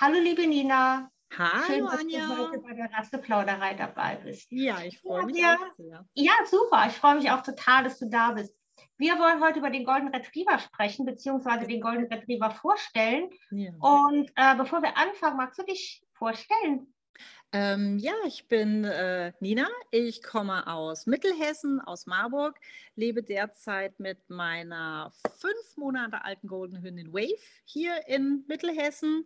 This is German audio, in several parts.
Hallo liebe Nina. Hallo Schön, dass Anja. du heute bei der Rasseplauderei dabei bist. Ja, ich freue mich ja. auch sehr. Ja, super. Ich freue mich auch total, dass du da bist. Wir wollen heute über den Golden Retriever sprechen, beziehungsweise den Golden Retriever vorstellen. Ja. Und äh, bevor wir anfangen, magst du dich vorstellen? Ähm, ja, ich bin äh, Nina. Ich komme aus Mittelhessen, aus Marburg, lebe derzeit mit meiner fünf Monate alten Golden Hündin Wave hier in Mittelhessen.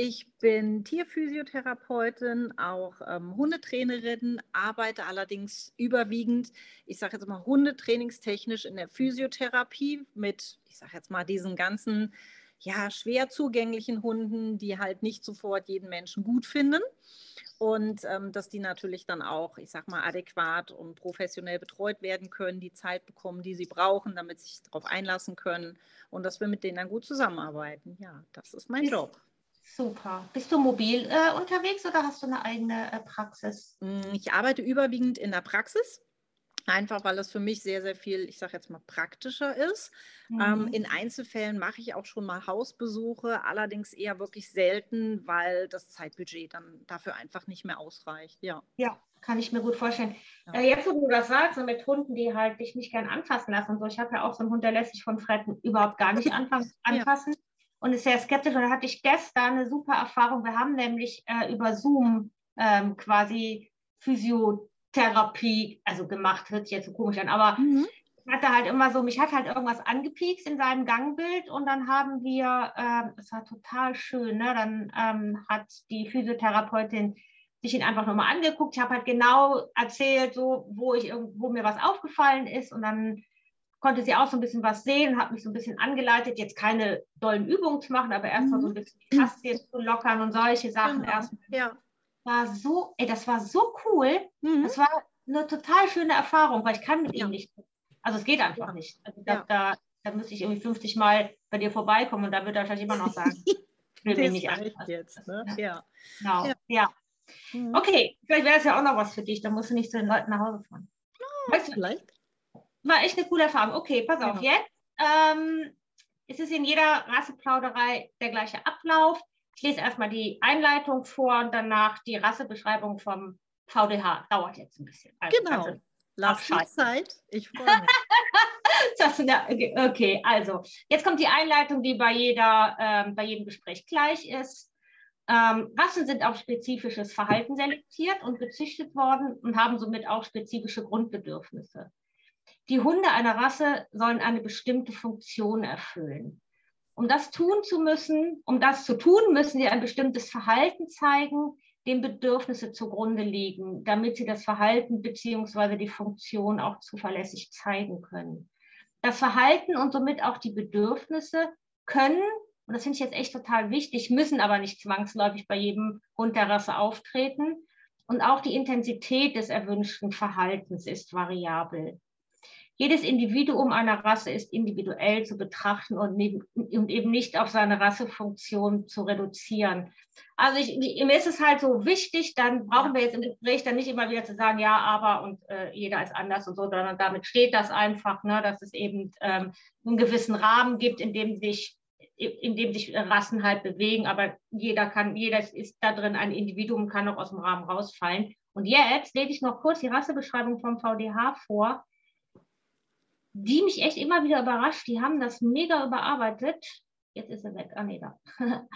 Ich bin Tierphysiotherapeutin, auch ähm, Hundetrainerin, arbeite allerdings überwiegend, ich sage jetzt mal, hundetrainingstechnisch in der Physiotherapie mit, ich sage jetzt mal, diesen ganzen ja, schwer zugänglichen Hunden, die halt nicht sofort jeden Menschen gut finden. Und ähm, dass die natürlich dann auch, ich sag mal, adäquat und professionell betreut werden können, die Zeit bekommen, die sie brauchen, damit sie sich darauf einlassen können und dass wir mit denen dann gut zusammenarbeiten. Ja, das ist mein Job. Super. Bist du mobil äh, unterwegs oder hast du eine eigene äh, Praxis? Mm, Ich arbeite überwiegend in der Praxis, einfach weil es für mich sehr, sehr viel, ich sage jetzt mal, praktischer ist. Ähm, Mhm. in Einzelfällen mache ich auch schon mal Hausbesuche, allerdings eher wirklich selten, weil das Zeitbudget dann dafür einfach nicht mehr ausreicht. Ja. Ja, kann ich mir gut vorstellen. Ja. Äh, jetzt, wo du das sagst, so mit Hunden, die halt dich nicht gern anfassen lassen und so. Ich habe ja auch so einen Hund, der lässt sich von Fremden überhaupt gar nicht anfangen, Ja. Und ist sehr skeptisch. Und da hatte ich gestern eine super Erfahrung. Wir haben nämlich äh, über Zoom ähm, quasi Physiotherapie, also gemacht, hört sich jetzt so komisch an, aber Mhm. ich hatte halt immer so, mich hat halt irgendwas angepiekst in seinem Gangbild und dann haben wir, ähm, es war total schön, ne? dann ähm, hat die Physiotherapeutin sich ihn einfach nochmal angeguckt. Ich habe halt genau erzählt, so, wo, ich, wo mir was aufgefallen ist und dann konnte sie auch so ein bisschen was sehen, hat mich so ein bisschen angeleitet, jetzt keine dollen Übungen zu machen, aber erstmal so ein bisschen die Faszien zu lockern und solche Sachen Genau. erst. Ja. War so, ey, das war so cool. Mhm. Das war eine total schöne Erfahrung, weil ich kann mit Ja. ihm nicht. Also es geht einfach Ja. nicht. Also Ja. da, da, da müsste ich irgendwie 50 Mal bei dir vorbeikommen und da wird er wahrscheinlich immer noch sagen, ich will mich nicht reicht anfassen. jetzt, ne? Ja. Genau. Ja. Ja. Mhm. Okay, vielleicht wäre das ja auch noch was für dich. Da musst du nicht zu den Leuten nach Hause fahren. Weißt du, Vielleicht. War echt eine coole Erfahrung. Okay, pass auf, Ja. jetzt. Ähm, es ist in jeder Rasseplauderei der gleiche Ablauf. Ich lese erstmal die Einleitung vor und danach die Rassebeschreibung vom VDH. Dauert jetzt ein bisschen. Also, Genau. Lass Scheiße. Zeit. Ich freue mich. Das, okay, also jetzt kommt die Einleitung, die bei, jeder, ähm, bei jedem Gespräch gleich ist. Ähm, Rassen sind auf spezifisches Verhalten selektiert und gezüchtet worden und haben somit auch spezifische Grundbedürfnisse. Die Hunde einer Rasse sollen eine bestimmte Funktion erfüllen. Um das tun zu müssen, um das zu tun, müssen sie ein bestimmtes Verhalten zeigen, dem Bedürfnisse zugrunde liegen, damit sie das Verhalten beziehungsweise die Funktion auch zuverlässig zeigen können. Das Verhalten und somit auch die Bedürfnisse können, und das finde ich jetzt echt total wichtig, müssen aber nicht zwangsläufig bei jedem Hund der Rasse auftreten. Und auch die Intensität des erwünschten Verhaltens ist variabel. Jedes Individuum einer Rasse ist individuell zu betrachten und, neben, und eben nicht auf seine Rassefunktion zu reduzieren. Also ich, mir ist es halt so wichtig, dann brauchen wir jetzt im Gespräch dann nicht immer wieder zu sagen, ja, aber und äh, jeder ist anders und so, sondern damit steht das einfach, ne, dass es eben ähm, einen gewissen Rahmen gibt, in dem sich in dem sich Rassen halt bewegen, aber jeder kann, jeder ist da drin ein Individuum, kann auch aus dem Rahmen rausfallen. Und jetzt lese ich noch kurz die Rassebeschreibung vom VDH vor, die mich echt immer wieder überrascht. Die haben das mega überarbeitet. Jetzt ist er weg. Ah, nee, da.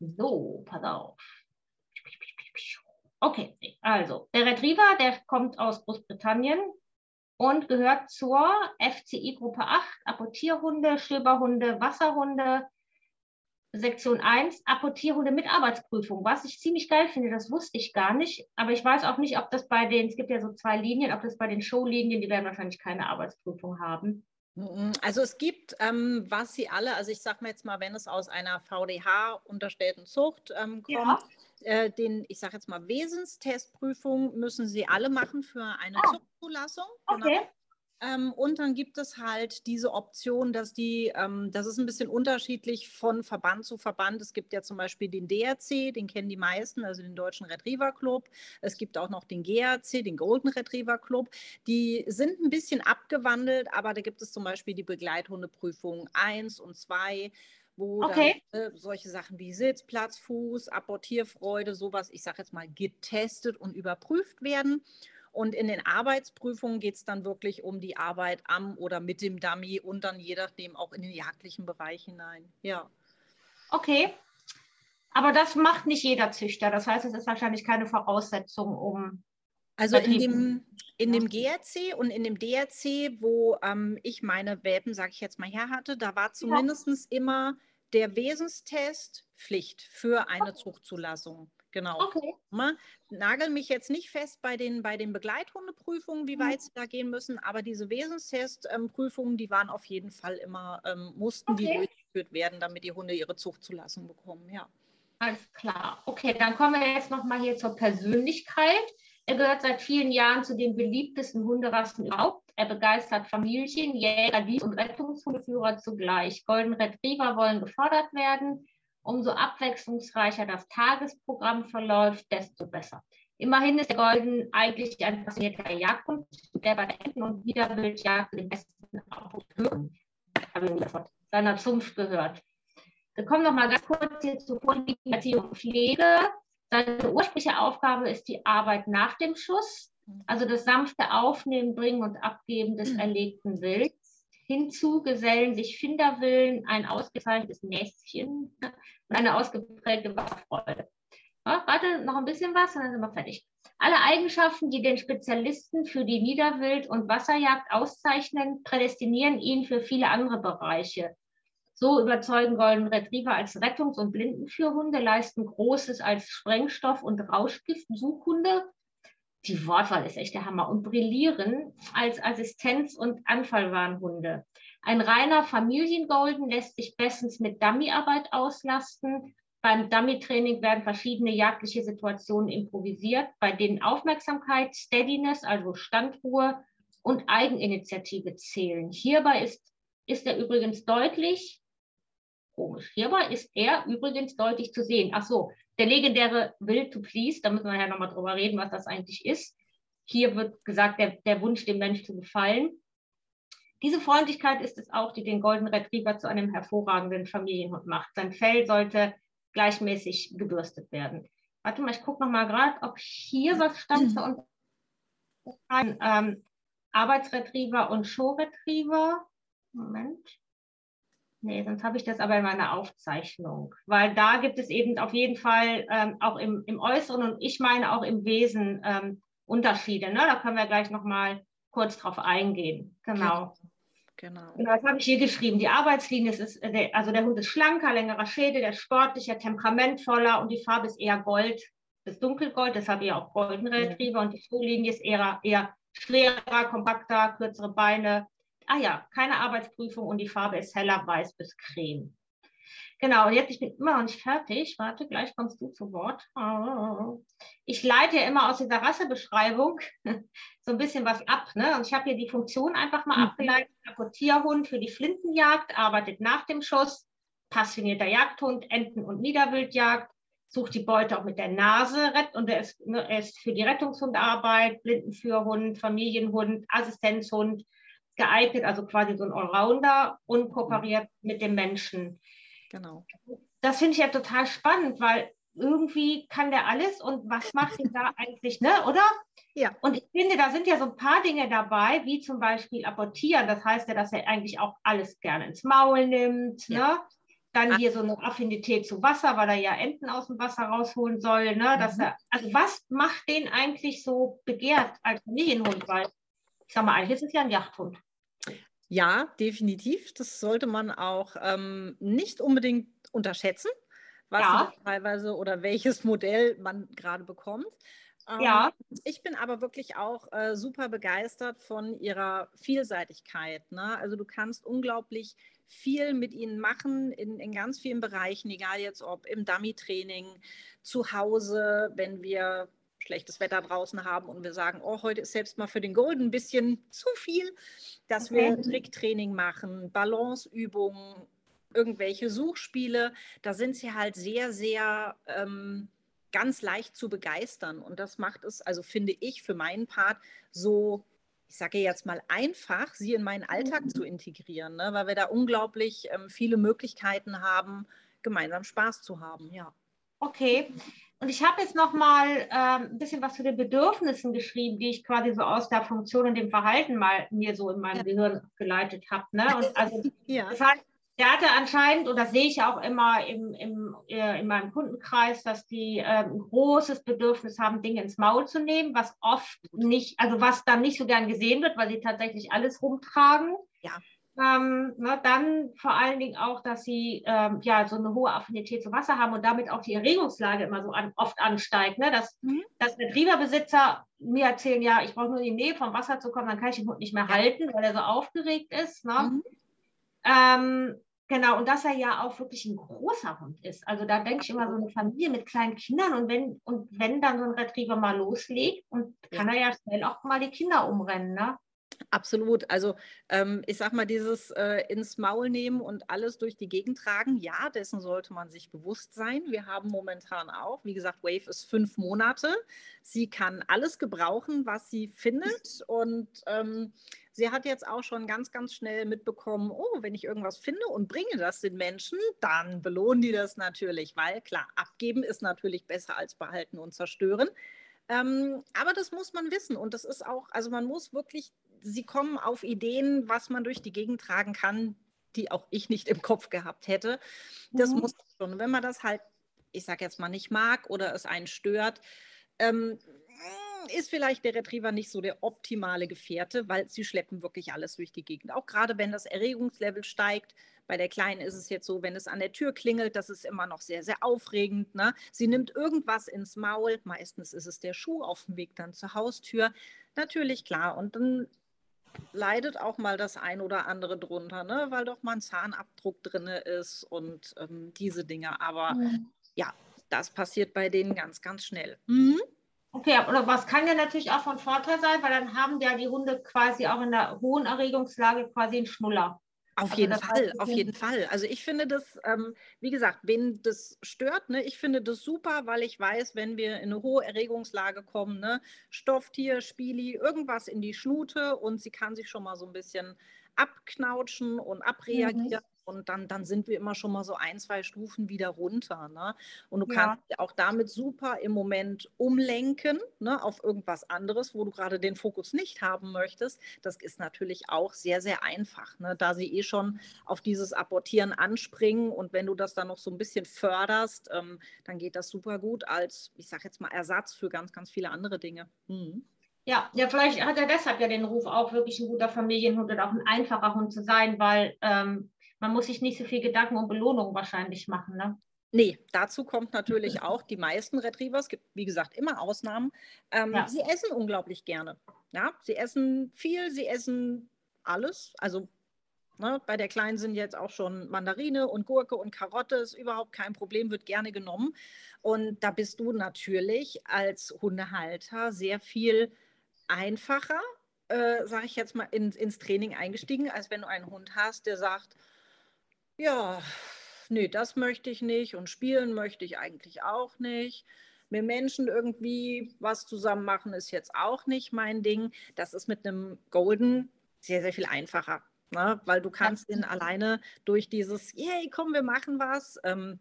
so, pass auf. Okay, also der Retriever, der kommt aus Großbritannien und gehört zur FCI Gruppe 8, Apportierhunde, Stöberhunde, Wasserhunde, Sektion 1, Apportierhunde mit Arbeitsprüfung. Was ich ziemlich geil finde, das wusste ich gar nicht. Aber ich weiß auch nicht, ob das bei den, es gibt ja so zwei Linien, ob das bei den Showlinien, die werden wahrscheinlich keine Arbeitsprüfung haben. Also es gibt, ähm, was sie alle, also ich sage mal jetzt mal, wenn es aus einer VDH unterstellten Zucht ähm, kommt, Ja. äh, den, ich sage jetzt mal, Wesenstestprüfung müssen sie alle machen für eine Ah. Zuchtzulassung. Okay. Ähm, und dann gibt es halt diese Option, dass die, ähm, das ist ein bisschen unterschiedlich von Verband zu Verband. Es gibt ja zum Beispiel den DRC, den kennen die meisten, also den Deutschen Retriever Club. Es gibt auch noch den GRC, den Golden Retriever Club. Die sind ein bisschen abgewandelt, aber da gibt es zum Beispiel die Begleithundeprüfung 1 und 2 wo okay. dann, äh, solche Sachen wie Sitz, Platz, Fuß, Abortierfreude, sowas, ich sage jetzt mal, getestet und überprüft werden. Und in den Arbeitsprüfungen geht es dann wirklich um die Arbeit am oder mit dem Dummy und dann je nachdem auch in den jagdlichen Bereich hinein. Ja. Okay. Aber das macht nicht jeder Züchter. Das heißt, es ist wahrscheinlich keine Voraussetzung, um. Also in dem, in dem GRC und in dem DRC, wo ähm, ich meine Welpen, sage ich jetzt mal, her hatte, da war zumindest ja. immer der Wesenstest Pflicht für eine Zuchtzulassung. Genau. Okay. Nagel mich jetzt nicht fest bei den, bei den Begleithundeprüfungen, wie mhm. weit sie da gehen müssen, aber diese Wesenstestprüfungen, ähm, die waren auf jeden Fall immer, ähm, mussten okay. die durchgeführt werden, damit die Hunde ihre Zuchtzulassung bekommen, ja. Alles klar. Okay, dann kommen wir jetzt nochmal hier zur Persönlichkeit. Er gehört seit vielen Jahren zu den beliebtesten Hunderassen überhaupt. Er begeistert Familien, Jäger, Dieb- und Rettungshundeführer zugleich. Golden Retriever wollen gefordert werden. Umso abwechslungsreicher das Tagesprogramm verläuft, desto besser. Immerhin ist der Golden eigentlich ein passionierter Jagdhund, der bei der Enten- und Wiederwildjagd den besten Hören seiner Zunft gehört. Wir kommen noch mal ganz kurz hier zur vorliegenden Erziehung und Pflege. Seine ursprüngliche Aufgabe ist die Arbeit nach dem Schuss, also das sanfte Aufnehmen, Bringen und Abgeben des mhm. erlegten Wilds. Hinzu gesellen sich Finderwillen, ein ausgezeichnetes Näschen und eine ausgeprägte Wasserfreude. Ja, warte, noch ein bisschen was, dann sind wir fertig. Alle Eigenschaften, die den Spezialisten für die Niederwild- und Wasserjagd auszeichnen, prädestinieren ihn für viele andere Bereiche. So überzeugen Golden Retriever als Rettungs- und Blindenführhunde, leisten Großes als Sprengstoff- und Rauschgift-Suchhunde. Die Wortwahl ist echt der Hammer. Und brillieren als Assistenz- und Anfallwarnhunde. Ein reiner Familiengolden lässt sich bestens mit Dummyarbeit auslasten. Beim Dummy-Training werden verschiedene jagdliche Situationen improvisiert, bei denen Aufmerksamkeit, Steadiness, also Standruhe und Eigeninitiative zählen. Hierbei ist, ist er übrigens deutlich, komisch, hierbei ist er übrigens deutlich zu sehen. Ach so, der legendäre Will to Please, da müssen wir ja nochmal drüber reden, was das eigentlich ist. Hier wird gesagt, der, der Wunsch, dem Mensch zu gefallen. Diese Freundlichkeit ist es auch, die den Golden Retriever zu einem hervorragenden Familienhund macht. Sein Fell sollte gleichmäßig gebürstet werden. Warte mal, ich gucke noch mal gerade, ob hier was stand für uns. Ähm, Arbeitsretriever und Showretriever. Moment. Nee, sonst habe ich das aber in meiner Aufzeichnung. Weil da gibt es eben auf jeden Fall ähm, auch im, im Äußeren und ich meine auch im Wesen ähm, Unterschiede. Ne? Da können wir gleich noch mal kurz drauf eingehen. Genau. Genau. genau das habe ich hier geschrieben. Die Arbeitslinie ist, äh, also der Hund ist schlanker, längerer Schädel, der ist sportlicher, temperamentvoller und die Farbe ist eher Gold bis dunkelgold, deshalb eher auch Golden Retriever und die Schuhlinie ist eher, eher schwerer, kompakter, kürzere Beine. Ah ja, keine Arbeitsprüfung und die Farbe ist heller weiß bis creme. Genau, jetzt, ich bin immer noch nicht fertig. Warte, gleich kommst du zu Wort. Ich leite ja immer aus dieser Rassebeschreibung so ein bisschen was ab. Ne? Und ich habe hier die Funktion einfach mal mhm. abgeleitet. Apportierhund für die Flintenjagd, arbeitet nach dem Schuss. Passionierter Jagdhund, Enten- und Niederwildjagd. Sucht die Beute auch mit der Nase und er ist, ne, er ist für die Rettungshundarbeit, Blindenführhund, Familienhund, Assistenzhund geeignet, also quasi so ein Allrounder und kooperiert mit dem Menschen. Genau. Das finde ich ja total spannend, weil irgendwie kann der alles und was macht ihn da eigentlich, ne, oder? Ja. Und ich finde, da sind ja so ein paar Dinge dabei, wie zum Beispiel apportieren. Das heißt ja, dass er eigentlich auch alles gerne ins Maul nimmt, ja. ne? Dann hier so eine Affinität zu Wasser, weil er ja Enten aus dem Wasser rausholen soll, ne? Dass mhm. er, also was macht den eigentlich so begehrt als Familienhund? Weil, ich sag mal, eigentlich ist es ja ein Jagdhund. Ja, definitiv. Das sollte man auch ähm, nicht unbedingt unterschätzen, was ja. teilweise oder welches Modell man gerade bekommt. Ähm, ja. Ich bin aber wirklich auch äh, super begeistert von ihrer Vielseitigkeit. Ne? Also du kannst unglaublich viel mit ihnen machen in, in ganz vielen Bereichen, egal jetzt ob im Dummy-Training, zu Hause, wenn wir schlechtes Wetter draußen haben und wir sagen, oh, heute ist selbst mal für den Golden ein bisschen zu viel, dass okay. wir Tricktraining machen, Balanceübungen, irgendwelche Suchspiele, da sind sie halt sehr, sehr ähm, ganz leicht zu begeistern. Und das macht es, also finde ich für meinen Part, so ich sage jetzt mal einfach, sie in meinen Alltag zu integrieren, ne? weil wir da unglaublich ähm, viele Möglichkeiten haben, gemeinsam Spaß zu haben. Ja. Okay. Und ich habe jetzt noch mal ähm, ein bisschen was zu den Bedürfnissen geschrieben, die ich quasi so aus der Funktion und dem Verhalten mal mir so in meinem ja. Gehirn geleitet habe. Ne? Und also ja. das heißt, der hatte anscheinend, und das sehe ich auch immer im, im, äh, in meinem Kundenkreis, dass die äh, ein großes Bedürfnis haben, Dinge ins Maul zu nehmen, was oft nicht, also was dann nicht so gern gesehen wird, weil sie tatsächlich alles rumtragen. Ja. Ähm, ne, dann vor allen Dingen auch, dass sie ähm, ja so eine hohe Affinität zu Wasser haben und damit auch die Erregungslage immer so an, oft ansteigt. Ne? Dass, mhm. dass Retrieverbesitzer mir erzählen, ja, ich brauche nur in die Nähe vom Wasser zu kommen, dann kann ich den Hund nicht mehr halten, weil er so aufgeregt ist. Ne? Mhm. Ähm, Genau, und dass er ja auch wirklich ein großer Hund ist. Also da denke ich immer so eine Familie mit kleinen Kindern und wenn, und wenn dann so ein Retriever mal loslegt, und kann er ja schnell auch mal die Kinder umrennen, ne? Absolut. Also ähm, ich sag mal, dieses äh, ins Maul nehmen und alles durch die Gegend tragen, ja, dessen sollte man sich bewusst sein. Wir haben momentan auch, wie gesagt, Wave ist fünf Monate. Sie kann alles gebrauchen, was sie findet. Und ähm, sie hat jetzt auch schon ganz, ganz schnell mitbekommen, oh, wenn ich irgendwas finde und bringe das den Menschen, dann belohnen die das natürlich, weil klar, abgeben ist natürlich besser als behalten und zerstören. Ähm, aber das muss man wissen und das ist auch, also man muss wirklich, sie kommen auf Ideen, was man durch die Gegend tragen kann, die auch ich nicht im Kopf gehabt hätte. Das mhm. muss schon, wenn man das halt, ich sage jetzt mal nicht mag oder es einen stört, ähm, ist vielleicht der Retriever nicht so der optimale Gefährte, weil sie schleppen wirklich alles durch die Gegend. Auch gerade wenn das Erregungslevel steigt. Bei der Kleinen ist es jetzt so, wenn es an der Tür klingelt, das ist immer noch sehr, sehr aufregend. Ne? Sie nimmt irgendwas ins Maul. Meistens ist es der Schuh auf dem Weg dann zur Haustür. Natürlich klar. Und dann leidet auch mal das ein oder andere drunter, ne? weil doch mal ein Zahnabdruck drin ist und ähm, diese Dinge. Aber mhm. ja, das passiert bei denen ganz, ganz schnell. Mhm. Okay, oder was kann ja natürlich auch von Vorteil sein, weil dann haben ja die Hunde quasi auch in der hohen Erregungslage quasi einen Schnuller. Auf also jeden Fall, auf jeden Fall. Also ich finde das, ähm, wie gesagt, wen das stört, ne, ich finde das super, weil ich weiß, wenn wir in eine hohe Erregungslage kommen, ne, Stofftier, Spieli, irgendwas in die Schnute und sie kann sich schon mal so ein bisschen abknautschen und abreagieren. Und dann, dann sind wir immer schon mal so ein, zwei Stufen wieder runter. Ne? Und du ja. kannst auch damit super im Moment umlenken ne, auf irgendwas anderes, wo du gerade den Fokus nicht haben möchtest. Das ist natürlich auch sehr, sehr einfach, ne? da sie eh schon auf dieses Abortieren anspringen und wenn du das dann noch so ein bisschen förderst, ähm, dann geht das super gut als, ich sage jetzt mal, Ersatz für ganz, ganz viele andere Dinge. Mhm. Ja, ja, vielleicht hat er deshalb ja den Ruf, auch wirklich ein guter Familienhund und auch ein einfacher Hund zu sein, weil ähm, man muss sich nicht so viel Gedanken um Belohnung wahrscheinlich machen. Ne? Nee, dazu kommt natürlich auch, die meisten Retrievers, es gibt wie gesagt immer Ausnahmen, ähm, ja. sie essen unglaublich gerne. Ja, sie essen viel, sie essen alles. Also ne, bei der Kleinen sind jetzt auch schon Mandarine und Gurke und Karotte, ist überhaupt kein Problem, wird gerne genommen. Und da bist du natürlich als Hundehalter sehr viel einfacher, äh, sage ich jetzt mal, in, ins Training eingestiegen, als wenn du einen Hund hast, der sagt, ja, nee, das möchte ich nicht und spielen möchte ich eigentlich auch nicht. Mit Menschen irgendwie was zusammen machen ist jetzt auch nicht mein Ding. Das ist mit einem Golden sehr, sehr viel einfacher, ne? weil du kannst den alleine durch dieses, yay, komm, wir machen was, ähm,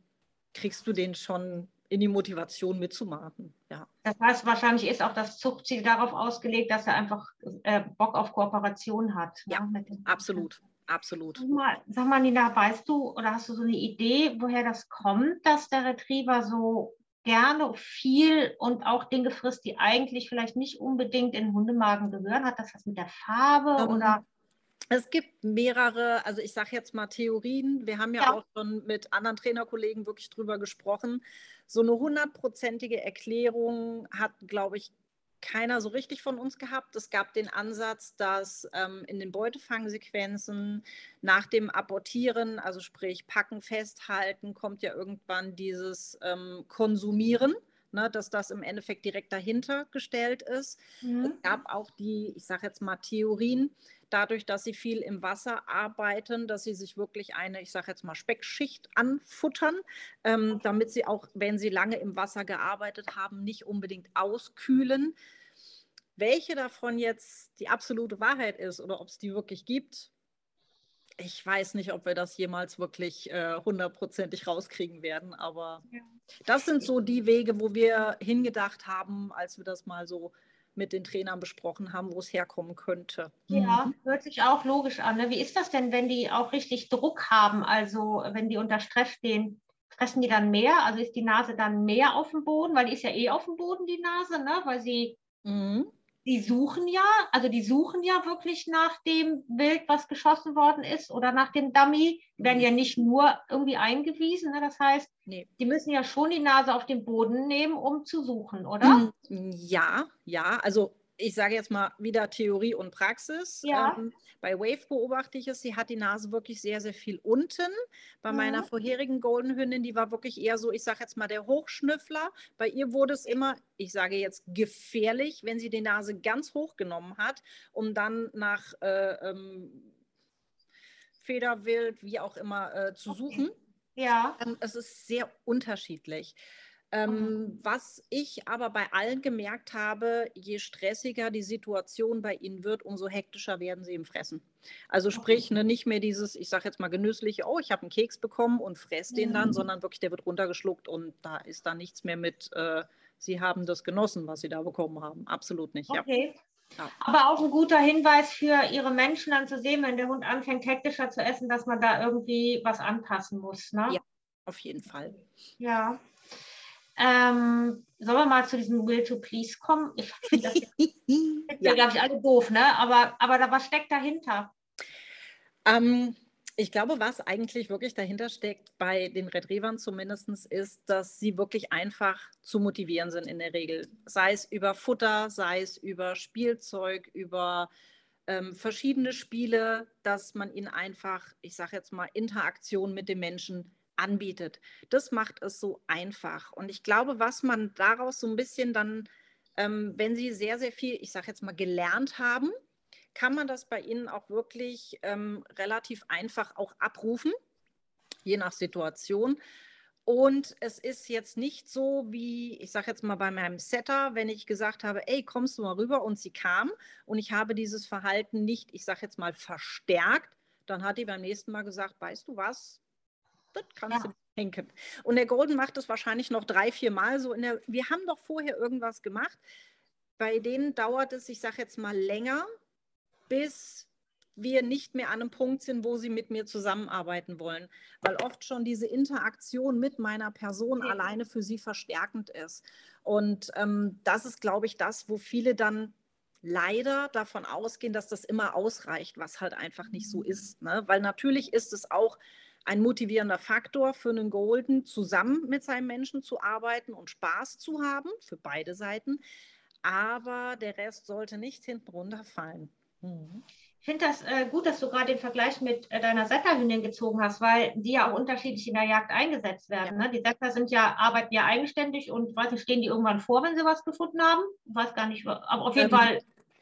kriegst du den schon in die Motivation mitzumachen. Ja. Das heißt, wahrscheinlich ist auch das Zuchtziel darauf ausgelegt, dass er einfach äh, Bock auf Kooperation hat. Ne, ja, ne? absolut. Absolut. Sag mal, sag mal, Nina, weißt du oder hast du so eine Idee, woher das kommt, dass der Retriever so gerne viel und auch Dinge frisst, die eigentlich vielleicht nicht unbedingt in Hundemagen gehören? Hat das was mit der Farbe um, oder? Es gibt mehrere, also ich sage jetzt mal Theorien. Wir haben ja, ja, auch schon mit anderen Trainerkollegen wirklich drüber gesprochen. So eine hundertprozentige Erklärung hat, glaube ich, keiner so richtig von uns gehabt. Es gab den Ansatz, dass ähm, in den Beutefangsequenzen nach dem Abortieren, also sprich Packen, Festhalten, kommt ja irgendwann dieses ähm, Konsumieren. Ne, dass das im Endeffekt direkt dahinter gestellt ist. Mhm. Es gab auch die, ich sage jetzt mal, Theorien, dadurch, dass sie viel im Wasser arbeiten, dass sie sich wirklich eine, ich sage jetzt mal, Speckschicht anfuttern, ähm, damit sie auch, wenn sie lange im Wasser gearbeitet haben, nicht unbedingt auskühlen. welche davon jetzt die absolute Wahrheit ist oder ob es die wirklich gibt, ich weiß nicht, ob wir das jemals wirklich äh, hundertprozentig rauskriegen werden, aber ja. das sind so die Wege, wo wir hingedacht haben, als wir das mal so mit den Trainern besprochen haben, wo es herkommen könnte. Ja, mhm. hört sich auch logisch an. Ne? Wie ist das denn, wenn die auch richtig Druck haben, also wenn die unter Stress stehen? Fressen die dann mehr? Also ist die Nase dann mehr auf dem Boden, weil die ist ja eh auf dem Boden, die Nase, ne? weil sie mhm die suchen ja, also die suchen ja wirklich nach dem Bild, was geschossen worden ist oder nach dem Dummy, die werden ja nicht nur irgendwie eingewiesen. Ne? Das heißt, nee. die müssen ja schon die Nase auf den Boden nehmen, um zu suchen, oder? Ja, ja, also ich sage jetzt mal wieder Theorie und Praxis. Ja. Ähm, bei Wave beobachte ich es, sie hat die Nase wirklich sehr, sehr viel unten. Bei mhm. meiner vorherigen Golden Hündin, die war wirklich eher so, ich sage jetzt mal der Hochschnüffler. Bei ihr wurde es immer, ich sage jetzt gefährlich, wenn sie die Nase ganz hoch genommen hat, um dann nach äh, ähm, Federwild, wie auch immer, äh, zu okay. suchen. Ja. Ähm, es ist sehr unterschiedlich. Ähm, mhm. Was ich aber bei allen gemerkt habe, je stressiger die Situation bei ihnen wird, umso hektischer werden sie im Fressen. Also sprich, ne, nicht mehr dieses, ich sage jetzt mal genüssliche, oh, ich habe einen Keks bekommen und fress den dann, mhm. sondern wirklich, der wird runtergeschluckt und da ist dann nichts mehr mit, äh, sie haben das genossen, was sie da bekommen haben. Absolut nicht. Okay. Ja. Aber auch ein guter Hinweis für Ihre Menschen dann zu sehen, wenn der Hund anfängt, hektischer zu essen, dass man da irgendwie was anpassen muss. Ne? Ja, auf jeden Fall. Ja. Ähm, sollen wir mal zu diesem Will to Please kommen? Ich finde das ja. glaube ich, alle doof, ne? Aber, aber da, was steckt dahinter? Ähm, ich glaube, was eigentlich wirklich dahinter steckt, bei den Retrievern zumindest, ist, dass sie wirklich einfach zu motivieren sind in der Regel. Sei es über Futter, sei es über Spielzeug, über ähm, verschiedene Spiele, dass man ihnen einfach, ich sage jetzt mal, Interaktion mit den Menschen anbietet. Das macht es so einfach. Und ich glaube, was man daraus so ein bisschen dann, ähm, wenn Sie sehr, sehr viel, ich sage jetzt mal, gelernt haben, kann man das bei Ihnen auch wirklich ähm, relativ einfach auch abrufen, je nach Situation. Und es ist jetzt nicht so wie, ich sage jetzt mal bei meinem Setter, wenn ich gesagt habe, ey, kommst du mal rüber und sie kam und ich habe dieses Verhalten nicht, ich sage jetzt mal, verstärkt, dann hat die beim nächsten Mal gesagt, weißt du was, das kannst ja. du denken. Und der Golden macht es wahrscheinlich noch drei, vier Mal so. In der, wir haben doch vorher irgendwas gemacht. Bei denen dauert es, ich sage jetzt mal, länger, bis wir nicht mehr an einem Punkt sind, wo sie mit mir zusammenarbeiten wollen, weil oft schon diese Interaktion mit meiner Person ja. alleine für sie verstärkend ist. Und ähm, das ist, glaube ich, das, wo viele dann leider davon ausgehen, dass das immer ausreicht, was halt einfach nicht so mhm. ist. Ne? Weil natürlich ist es auch ein motivierender Faktor für einen Golden, zusammen mit seinem Menschen zu arbeiten und Spaß zu haben, für beide Seiten. Aber der Rest sollte nicht hinten runterfallen. Mhm. Ich finde das äh, gut, dass du gerade den Vergleich mit äh, deiner Setterhündin gezogen hast, weil die ja auch unterschiedlich in der Jagd eingesetzt werden. Ja. Ne? Die Setter sind ja, arbeiten ja eigenständig und weiß nicht, stehen die irgendwann vor, wenn sie was gefunden haben? Ich weiß gar nicht, aber auf jeden ähm, Fall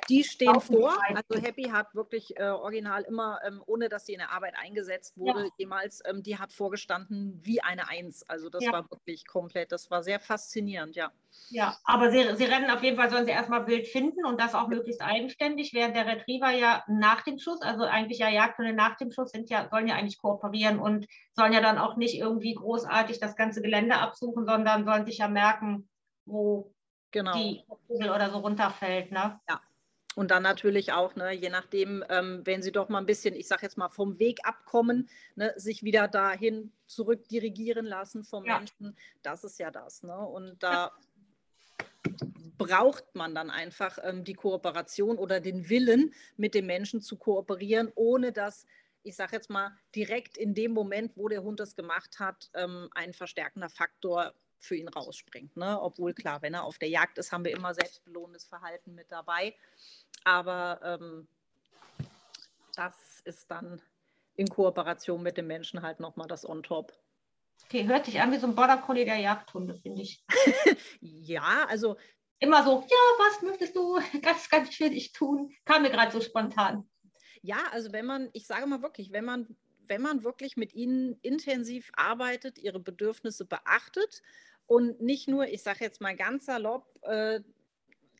die stehen vor. Also Happy hat wirklich äh, original immer, ähm, ohne dass sie in der Arbeit eingesetzt wurde, ja. jemals, ähm, die hat vorgestanden wie eine Eins. Also das ja. war wirklich komplett, das war sehr faszinierend, ja. Ja, aber sie, sie rennen auf jeden Fall, sollen sie erstmal Bild finden und das auch möglichst eigenständig, während der Retriever ja nach dem Schuss, also eigentlich ja Jagdhunde nach dem Schuss sind ja, sollen ja eigentlich kooperieren und sollen ja dann auch nicht irgendwie großartig das ganze Gelände absuchen, sondern sollen sich ja merken, wo genau. die Kugel oder so runterfällt. Ne? Ja, und dann natürlich auch, ne, je nachdem, ähm, wenn sie doch mal ein bisschen, ich sage jetzt mal, vom Weg abkommen, ne, sich wieder dahin zurück dirigieren lassen vom ja. Menschen, das ist ja das. Ne? Und da braucht man dann einfach ähm, die Kooperation oder den Willen, mit dem Menschen zu kooperieren, ohne dass ich sage jetzt mal, direkt in dem Moment, wo der Hund das gemacht hat, ähm, ein verstärkender Faktor für ihn rausspringt. Ne? Obwohl klar, wenn er auf der Jagd ist, haben wir immer selbstbelohnendes Verhalten mit dabei. Aber ähm, das ist dann in Kooperation mit dem Menschen halt nochmal das On-Top. Okay, hört sich an wie so ein Border Collie der Jagdhunde, finde ich. ja, also. Immer so, ja, was möchtest du ganz, ganz schwierig tun? Kam mir gerade so spontan. Ja, also wenn man, ich sage mal wirklich, wenn man, wenn man wirklich mit ihnen intensiv arbeitet, ihre Bedürfnisse beachtet und nicht nur, ich sage jetzt mal ganz salopp, äh,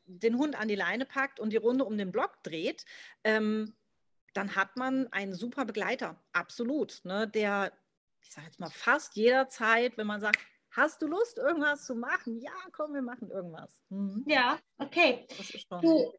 den Hund an die Leine packt und die Runde um den Block dreht, ähm, dann hat man einen super Begleiter, absolut, ne, der, ich sage jetzt mal, fast jederzeit, wenn man sagt, hast du Lust, irgendwas zu machen? Ja, komm, wir machen irgendwas. Mhm. Ja, okay. Das ist schon. Du,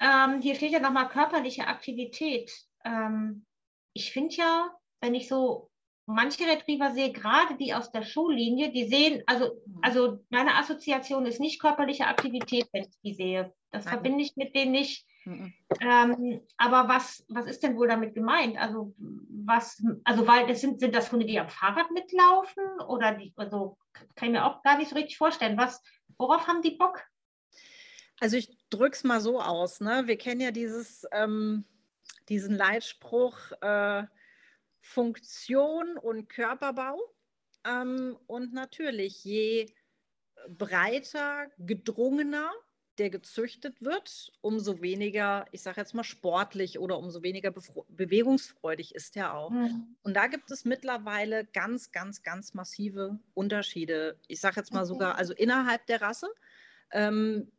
ähm, hier steht ja nochmal körperliche Aktivität. Ähm, ich finde ja, wenn ich so manche Retriever sehe, gerade die aus der Schullinie, die sehen, also, mhm. also meine Assoziation ist nicht körperliche Aktivität, wenn ich die sehe. Das Nein. verbinde ich mit denen nicht. Mhm. Ähm, aber was, was ist denn wohl damit gemeint? Also, was, also weil das sind, sind das Hunde, die am Fahrrad mitlaufen oder die, also kann ich mir auch gar nicht so richtig vorstellen. Was, worauf haben die Bock? Also ich drücke es mal so aus. Ne? Wir kennen ja dieses, ähm, diesen Leitspruch äh, Funktion und Körperbau. Ähm, und natürlich, je breiter, gedrungener der gezüchtet wird, umso weniger, ich sage jetzt mal sportlich oder umso weniger bewegungsfreudig ist er auch. Mhm. Und da gibt es mittlerweile ganz, ganz, ganz massive Unterschiede. Ich sage jetzt mal okay. sogar, also innerhalb der Rasse. Ähm,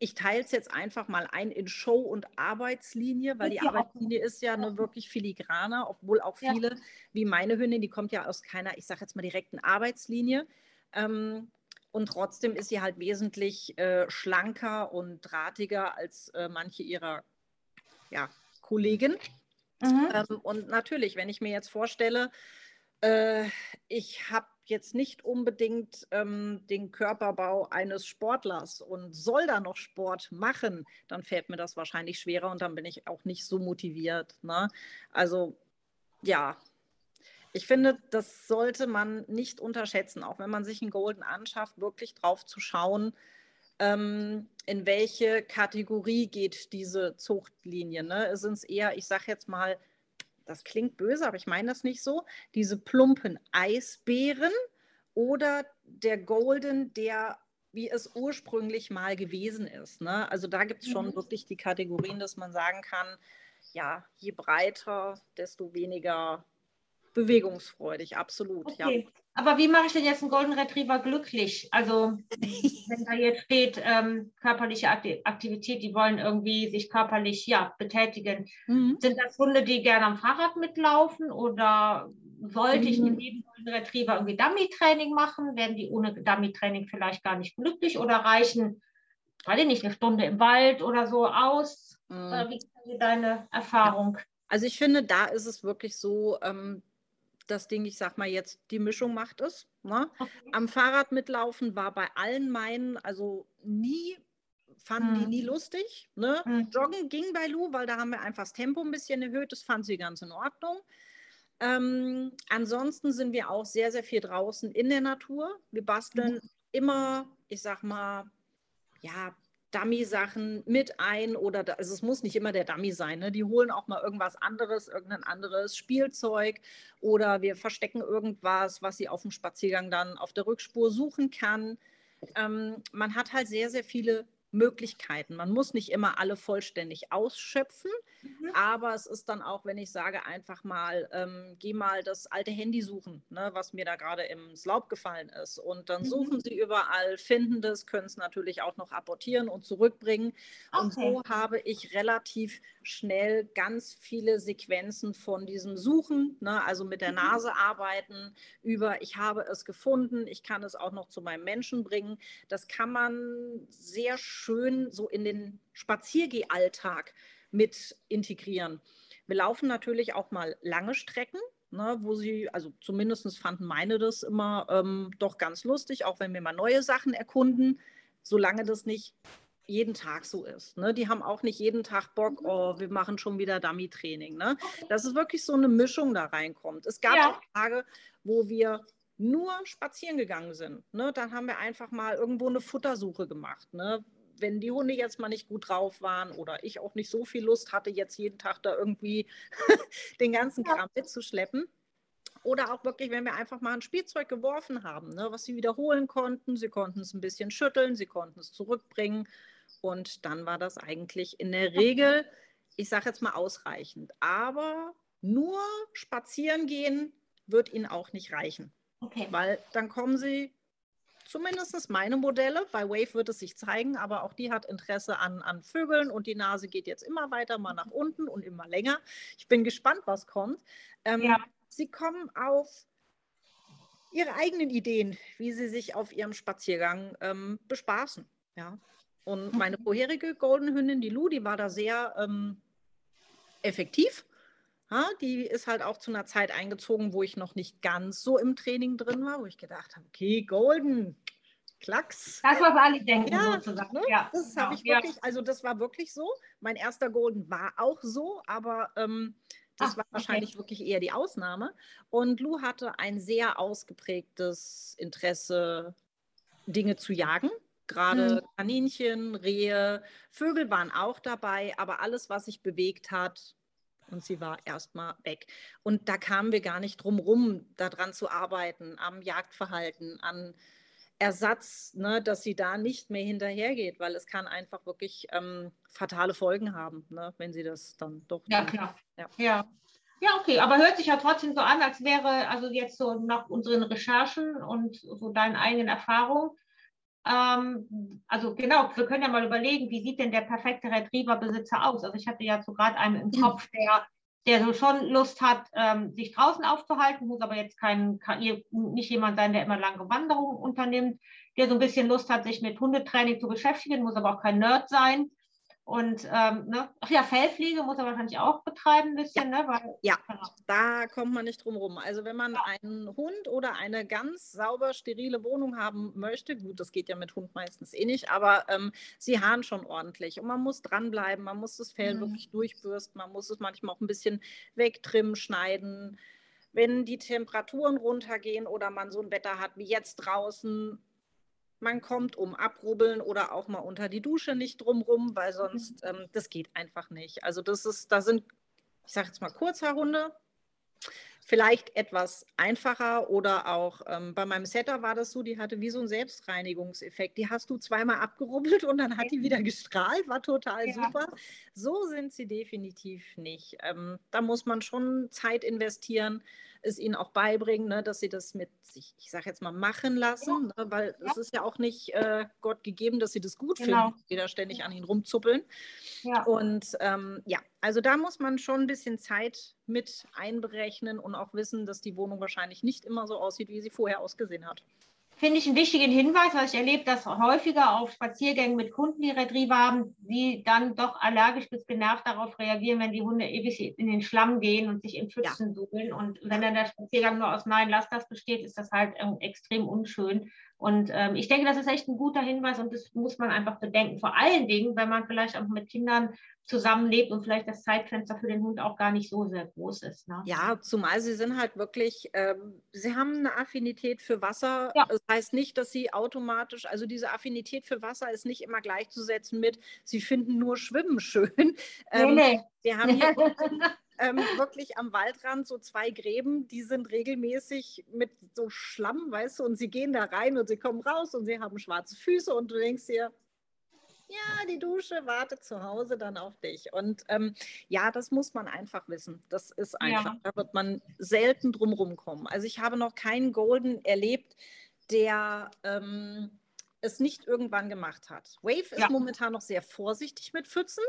ich teile es jetzt einfach mal ein in Show- und Arbeitslinie, weil die Arbeitslinie ist ja nur wirklich filigraner, obwohl auch viele, ja. wie meine Hündin, die kommt ja aus keiner, ich sage jetzt mal direkten Arbeitslinie. Ähm, und trotzdem ist sie halt wesentlich äh, schlanker und drahtiger als äh, manche ihrer ja, Kollegen. Mhm. Ähm, und natürlich, wenn ich mir jetzt vorstelle, äh, ich habe jetzt nicht unbedingt ähm, den Körperbau eines Sportlers und soll da noch Sport machen, dann fällt mir das wahrscheinlich schwerer und dann bin ich auch nicht so motiviert. Ne? Also ja, ich finde, das sollte man nicht unterschätzen, auch wenn man sich einen Golden anschafft, wirklich drauf zu schauen, ähm, in welche Kategorie geht diese Zuchtlinie. Ne? Sind es eher, ich sage jetzt mal, das klingt böse, aber ich meine das nicht so, diese plumpen Eisbären oder der Golden, der wie es ursprünglich mal gewesen ist. Ne? Also da gibt es schon mhm. wirklich die Kategorien, dass man sagen kann, ja, je breiter, desto weniger bewegungsfreudig, absolut. Okay. Ja. Aber wie mache ich denn jetzt einen Golden Retriever glücklich? Also, wenn da jetzt steht, ähm, körperliche Aktivität, die wollen irgendwie sich körperlich ja, betätigen. Mhm. Sind das Hunde, die gerne am Fahrrad mitlaufen oder sollte mhm. ich mit jedem Golden Retriever irgendwie Dummy-Training machen? Werden die ohne Dummy-Training vielleicht gar nicht glücklich oder reichen, weiß ich nicht, eine Stunde im Wald oder so aus? Mhm. Wie ist deine Erfahrung? Also ich finde, da ist es wirklich so, ähm, das Ding, ich sag mal jetzt, die Mischung macht es. Ne? Okay. Am Fahrrad mitlaufen war bei allen meinen, also nie, fanden hm. die nie lustig. Ne? Hm. Joggen ging bei Lou, weil da haben wir einfach das Tempo ein bisschen erhöht, das fand sie ganz in Ordnung. Ähm, ansonsten sind wir auch sehr, sehr viel draußen in der Natur. Wir basteln mhm. immer, ich sag mal, ja, Dummy-Sachen mit ein oder da, also es muss nicht immer der Dummy sein. Ne? Die holen auch mal irgendwas anderes, irgendein anderes Spielzeug oder wir verstecken irgendwas, was sie auf dem Spaziergang dann auf der Rückspur suchen kann. Ähm, man hat halt sehr, sehr viele Möglichkeiten. Man muss nicht immer alle vollständig ausschöpfen, mhm. aber es ist dann auch, wenn ich sage, einfach mal, ähm, geh mal das alte Handy suchen, ne, was mir da gerade ins Laub gefallen ist. Und dann mhm. suchen sie überall, finden das, können es natürlich auch noch apportieren und zurückbringen. Okay. Und so habe ich relativ schnell ganz viele Sequenzen von diesem Suchen, ne, also mit der mhm. Nase arbeiten, über ich habe es gefunden, ich kann es auch noch zu meinem Menschen bringen. Das kann man sehr schön schön so in den Spaziergehalltag mit integrieren. Wir laufen natürlich auch mal lange Strecken, ne, wo sie, also zumindest fanden meine das immer ähm, doch ganz lustig, auch wenn wir mal neue Sachen erkunden, solange das nicht jeden Tag so ist. Ne? Die haben auch nicht jeden Tag Bock, oh, wir machen schon wieder Dummy-Training. Ne? Dass es wirklich so eine Mischung da reinkommt. Es gab ja. auch Tage, wo wir nur spazieren gegangen sind. Ne? Dann haben wir einfach mal irgendwo eine Futtersuche gemacht. Ne? Wenn die Hunde jetzt mal nicht gut drauf waren oder ich auch nicht so viel Lust hatte, jetzt jeden Tag da irgendwie den ganzen Kram mitzuschleppen. Oder auch wirklich, wenn wir einfach mal ein Spielzeug geworfen haben, ne, was sie wiederholen konnten. Sie konnten es ein bisschen schütteln, sie konnten es zurückbringen. Und dann war das eigentlich in der Regel, ich sage jetzt mal ausreichend. Aber nur spazieren gehen wird ihnen auch nicht reichen. Okay. Weil dann kommen sie zumindest meine Modelle. Bei Wave wird es sich zeigen, aber auch die hat Interesse an, an Vögeln und die Nase geht jetzt immer weiter, mal nach unten und immer länger. Ich bin gespannt, was kommt. Ähm, ja. Sie kommen auf ihre eigenen Ideen, wie sie sich auf ihrem Spaziergang ähm, bespaßen. Ja. Und meine vorherige Golden Hündin, die Lou, die war da sehr ähm, effektiv. Ja, die ist halt auch zu einer Zeit eingezogen, wo ich noch nicht ganz so im Training drin war, wo ich gedacht habe, okay, Golden, Klacks. Das, was alle denken, ja, sozusagen. Ne? Ja, das habe genau. ich wirklich, also das war wirklich so. Mein erster Golden war auch so, aber ähm, das Ach, war wahrscheinlich okay. wirklich eher die Ausnahme. Und Lou hatte ein sehr ausgeprägtes Interesse, Dinge zu jagen. Gerade mhm. Kaninchen, Rehe, Vögel waren auch dabei, aber alles, was sich bewegt hat, und sie war erstmal weg. Und da kamen wir gar nicht drum rum, daran zu arbeiten, am Jagdverhalten, an Ersatz, ne, dass sie da nicht mehr hinterhergeht, weil es kann einfach wirklich ähm, fatale Folgen haben, ne, wenn sie das dann doch. Ja, tun. klar. Ja. ja. Ja, okay, aber hört sich ja trotzdem so an, als wäre, also jetzt so nach unseren Recherchen und so deinen eigenen Erfahrungen, ähm, also genau, wir können ja mal überlegen, wie sieht denn der perfekte Retriever-Besitzer aus? Also ich hatte ja so gerade einen im Kopf, der, der so schon Lust hat, ähm, sich draußen aufzuhalten, muss aber jetzt kein, nicht jemand sein, der immer lange Wanderungen unternimmt, der so ein bisschen Lust hat, sich mit Hundetraining zu beschäftigen, muss aber auch kein Nerd sein. Und ähm, ne? ach ja, Fellpflege muss er wahrscheinlich auch betreiben ein bisschen, ja. ne? Weil, ja, da kommt man nicht drum rum. Also wenn man ja. einen Hund oder eine ganz sauber sterile Wohnung haben möchte, gut, das geht ja mit Hund meistens eh nicht, aber ähm, sie haaren schon ordentlich und man muss dranbleiben, man muss das Fell mhm. wirklich durchbürsten, man muss es manchmal auch ein bisschen wegtrimmen, schneiden. Wenn die Temperaturen runtergehen oder man so ein Wetter hat wie jetzt draußen, man kommt um abrubbeln oder auch mal unter die Dusche nicht drumrum, weil sonst, mhm. ähm, das geht einfach nicht. Also das ist, da sind, ich sage jetzt mal Kurzhaarhunde, vielleicht etwas einfacher oder auch ähm, bei meinem Setter war das so, die hatte wie so einen Selbstreinigungseffekt. Die hast du zweimal abgerubbelt und dann hat die wieder gestrahlt, war total ja. super. So sind sie definitiv nicht. Ähm, da muss man schon Zeit investieren es ihnen auch beibringen, ne, dass sie das mit sich, ich sage jetzt mal, machen lassen, ja. ne, weil ja. es ist ja auch nicht äh, Gott gegeben, dass sie das gut genau. finden, wieder ständig an ihnen rumzuppeln. Ja. Und ähm, ja, also da muss man schon ein bisschen Zeit mit einberechnen und auch wissen, dass die Wohnung wahrscheinlich nicht immer so aussieht, wie sie vorher ausgesehen hat finde ich einen wichtigen Hinweis, weil ich erlebe das häufiger auf Spaziergängen mit Kunden, die Retriever haben, die dann doch allergisch bis genervt darauf reagieren, wenn die Hunde ewig in den Schlamm gehen und sich in Pfützen ja. suhlen. Und wenn dann der Spaziergang nur aus Nein, lass das besteht, ist das halt ähm, extrem unschön. Und ähm, ich denke, das ist echt ein guter Hinweis und das muss man einfach bedenken. Vor allen Dingen, wenn man vielleicht auch mit Kindern zusammenlebt und vielleicht das Zeitfenster für den Hund auch gar nicht so sehr groß ist. Ne? Ja, zumal sie sind halt wirklich, ähm, sie haben eine Affinität für Wasser. Ja. Das heißt nicht, dass sie automatisch, also diese Affinität für Wasser ist nicht immer gleichzusetzen mit, sie finden nur Schwimmen schön. Nee, ähm, nee. Wir haben hier ähm, wirklich am Waldrand so zwei Gräben, die sind regelmäßig mit so Schlamm, weißt du, und sie gehen da rein und sie kommen raus und sie haben schwarze Füße und du denkst dir, ja, die Dusche wartet zu Hause dann auf dich. Und ähm, ja, das muss man einfach wissen. Das ist einfach, ja. da wird man selten drumherum kommen. Also ich habe noch keinen Golden erlebt, der ähm, es nicht irgendwann gemacht hat. Wave ist ja. momentan noch sehr vorsichtig mit Pfützen.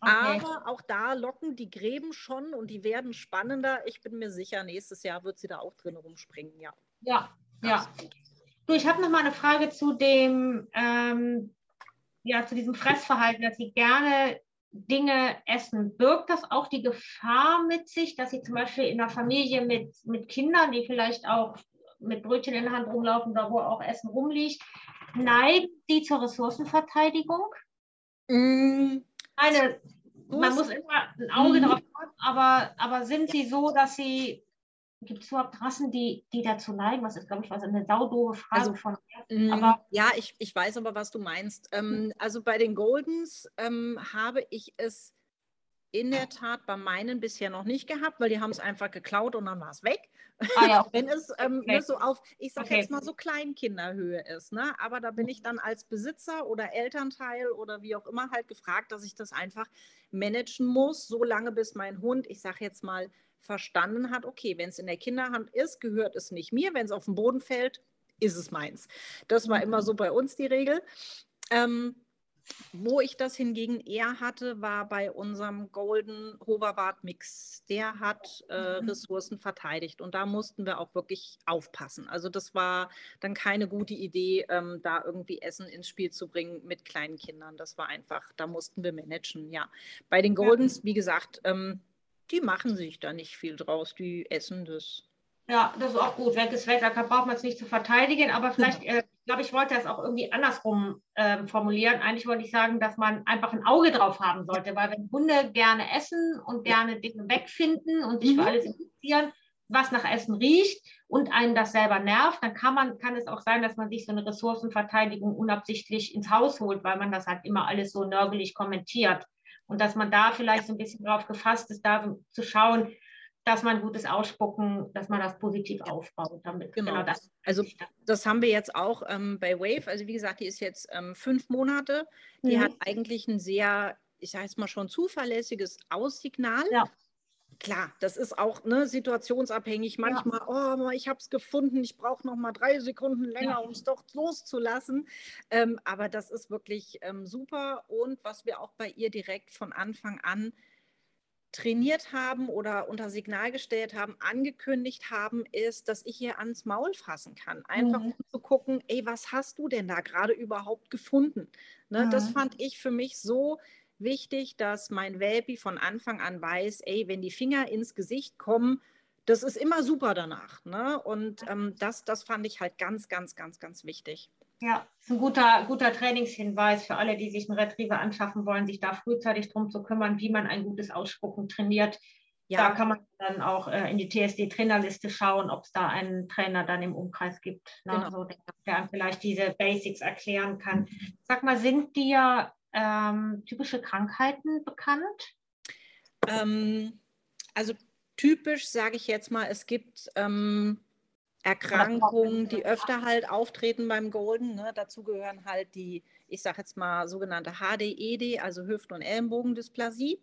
Okay. Aber auch da locken die Gräben schon und die werden spannender. Ich bin mir sicher, nächstes Jahr wird sie da auch drin rumspringen, ja. Ja, ja. Du, ich habe noch mal eine Frage zu dem, ähm, ja, zu diesem Fressverhalten, dass sie gerne Dinge essen. Birgt das auch die Gefahr mit sich, dass sie zum Beispiel in einer Familie mit, mit Kindern, die vielleicht auch mit Brötchen in der Hand rumlaufen oder wo auch Essen rumliegt, neigen die zur Ressourcenverteidigung? Mm, eine, man muss immer ein Auge mhm. drauf haben, aber, aber sind sie so, dass sie, gibt es überhaupt Rassen, die, die dazu neigen? Was ist, glaube ich, was eine saudove Frage also, von. Mhm. Aber, ja, ich, ich weiß aber, was du meinst. Ähm, mhm. also bei den Goldens ähm, habe ich es in der Tat bei meinen bisher noch nicht gehabt, weil die haben es einfach geklaut und dann war es weg. Ah, ja. Wenn es ähm, okay. Ne, so auf, ich sage okay. jetzt mal so Kleinkinderhöhe ist. Ne? Aber da bin ich dann als Besitzer oder Elternteil oder wie auch immer halt gefragt, dass ich das einfach managen muss, so lange bis mein Hund, ich sage jetzt mal, verstanden hat, okay, wenn es in der Kinderhand ist, gehört es nicht mir. Wenn es auf den Boden fällt, ist es meins. Das war immer so bei uns die Regel. Ähm, wo ich das hingegen eher hatte, war bei unserem Golden Hoverwart Mix. Der hat äh, mhm. Ressourcen verteidigt und da mussten wir auch wirklich aufpassen. Also das war dann keine gute Idee, ähm, da irgendwie Essen ins Spiel zu bringen mit kleinen Kindern. Das war einfach, da mussten wir managen, ja. Bei den Goldens, wie gesagt, ähm, die machen sich da nicht viel draus, die essen das. Ja, das ist auch gut. Wenn es weg, da braucht man es nicht zu verteidigen, aber vielleicht, ja. äh, glaube, ich wollte das auch irgendwie andersrum äh, formulieren. Eigentlich wollte ich sagen, dass man einfach ein Auge drauf haben sollte, weil wenn Hunde gerne essen und gerne Dinge wegfinden und sich mhm. für alles interessieren, was nach Essen riecht und einen das selber nervt, dann kann man, kann es auch sein, dass man sich so eine Ressourcenverteidigung unabsichtlich ins Haus holt, weil man das halt immer alles so nörgelig kommentiert. Und dass man da vielleicht so ein bisschen drauf gefasst ist, da zu schauen, dass man gutes Ausspucken, dass man das positiv aufbaut damit. Genau, genau das. Also das haben wir jetzt auch ähm, bei Wave. Also wie gesagt, die ist jetzt ähm, fünf Monate. Die mhm. hat eigentlich ein sehr, ich sage jetzt mal schon zuverlässiges Aussignal. Ja. Klar, das ist auch ne, situationsabhängig. Manchmal, ja. oh, ich habe es gefunden, ich brauche noch mal drei Sekunden länger, ja. um es doch loszulassen. Ähm, aber das ist wirklich ähm, super. Und was wir auch bei ihr direkt von Anfang an trainiert haben oder unter Signal gestellt haben, angekündigt haben, ist, dass ich ihr ans Maul fassen kann. Einfach mhm. um zu gucken, ey, was hast du denn da gerade überhaupt gefunden? Ne, mhm. Das fand ich für mich so wichtig, dass mein Welpi von Anfang an weiß, ey, wenn die Finger ins Gesicht kommen, das ist immer super danach. Ne? Und ähm, das, das fand ich halt ganz, ganz, ganz, ganz wichtig. Ja, das ist ein guter, guter Trainingshinweis für alle, die sich einen Retriever anschaffen wollen, sich da frühzeitig darum zu kümmern, wie man ein gutes Ausspucken trainiert. Ja. Da kann man dann auch äh, in die TSD-Trainerliste schauen, ob es da einen Trainer dann im Umkreis gibt, ne? genau. so, der, der vielleicht diese Basics erklären kann. Sag mal, sind dir ähm, typische Krankheiten bekannt? Ähm, also typisch sage ich jetzt mal, es gibt ähm, Erkrankungen, die öfter halt auftreten beim Golden. Ne? Dazu gehören halt die, ich sage jetzt mal, sogenannte HDED, e also Hüft- und Ellenbogendysplasie.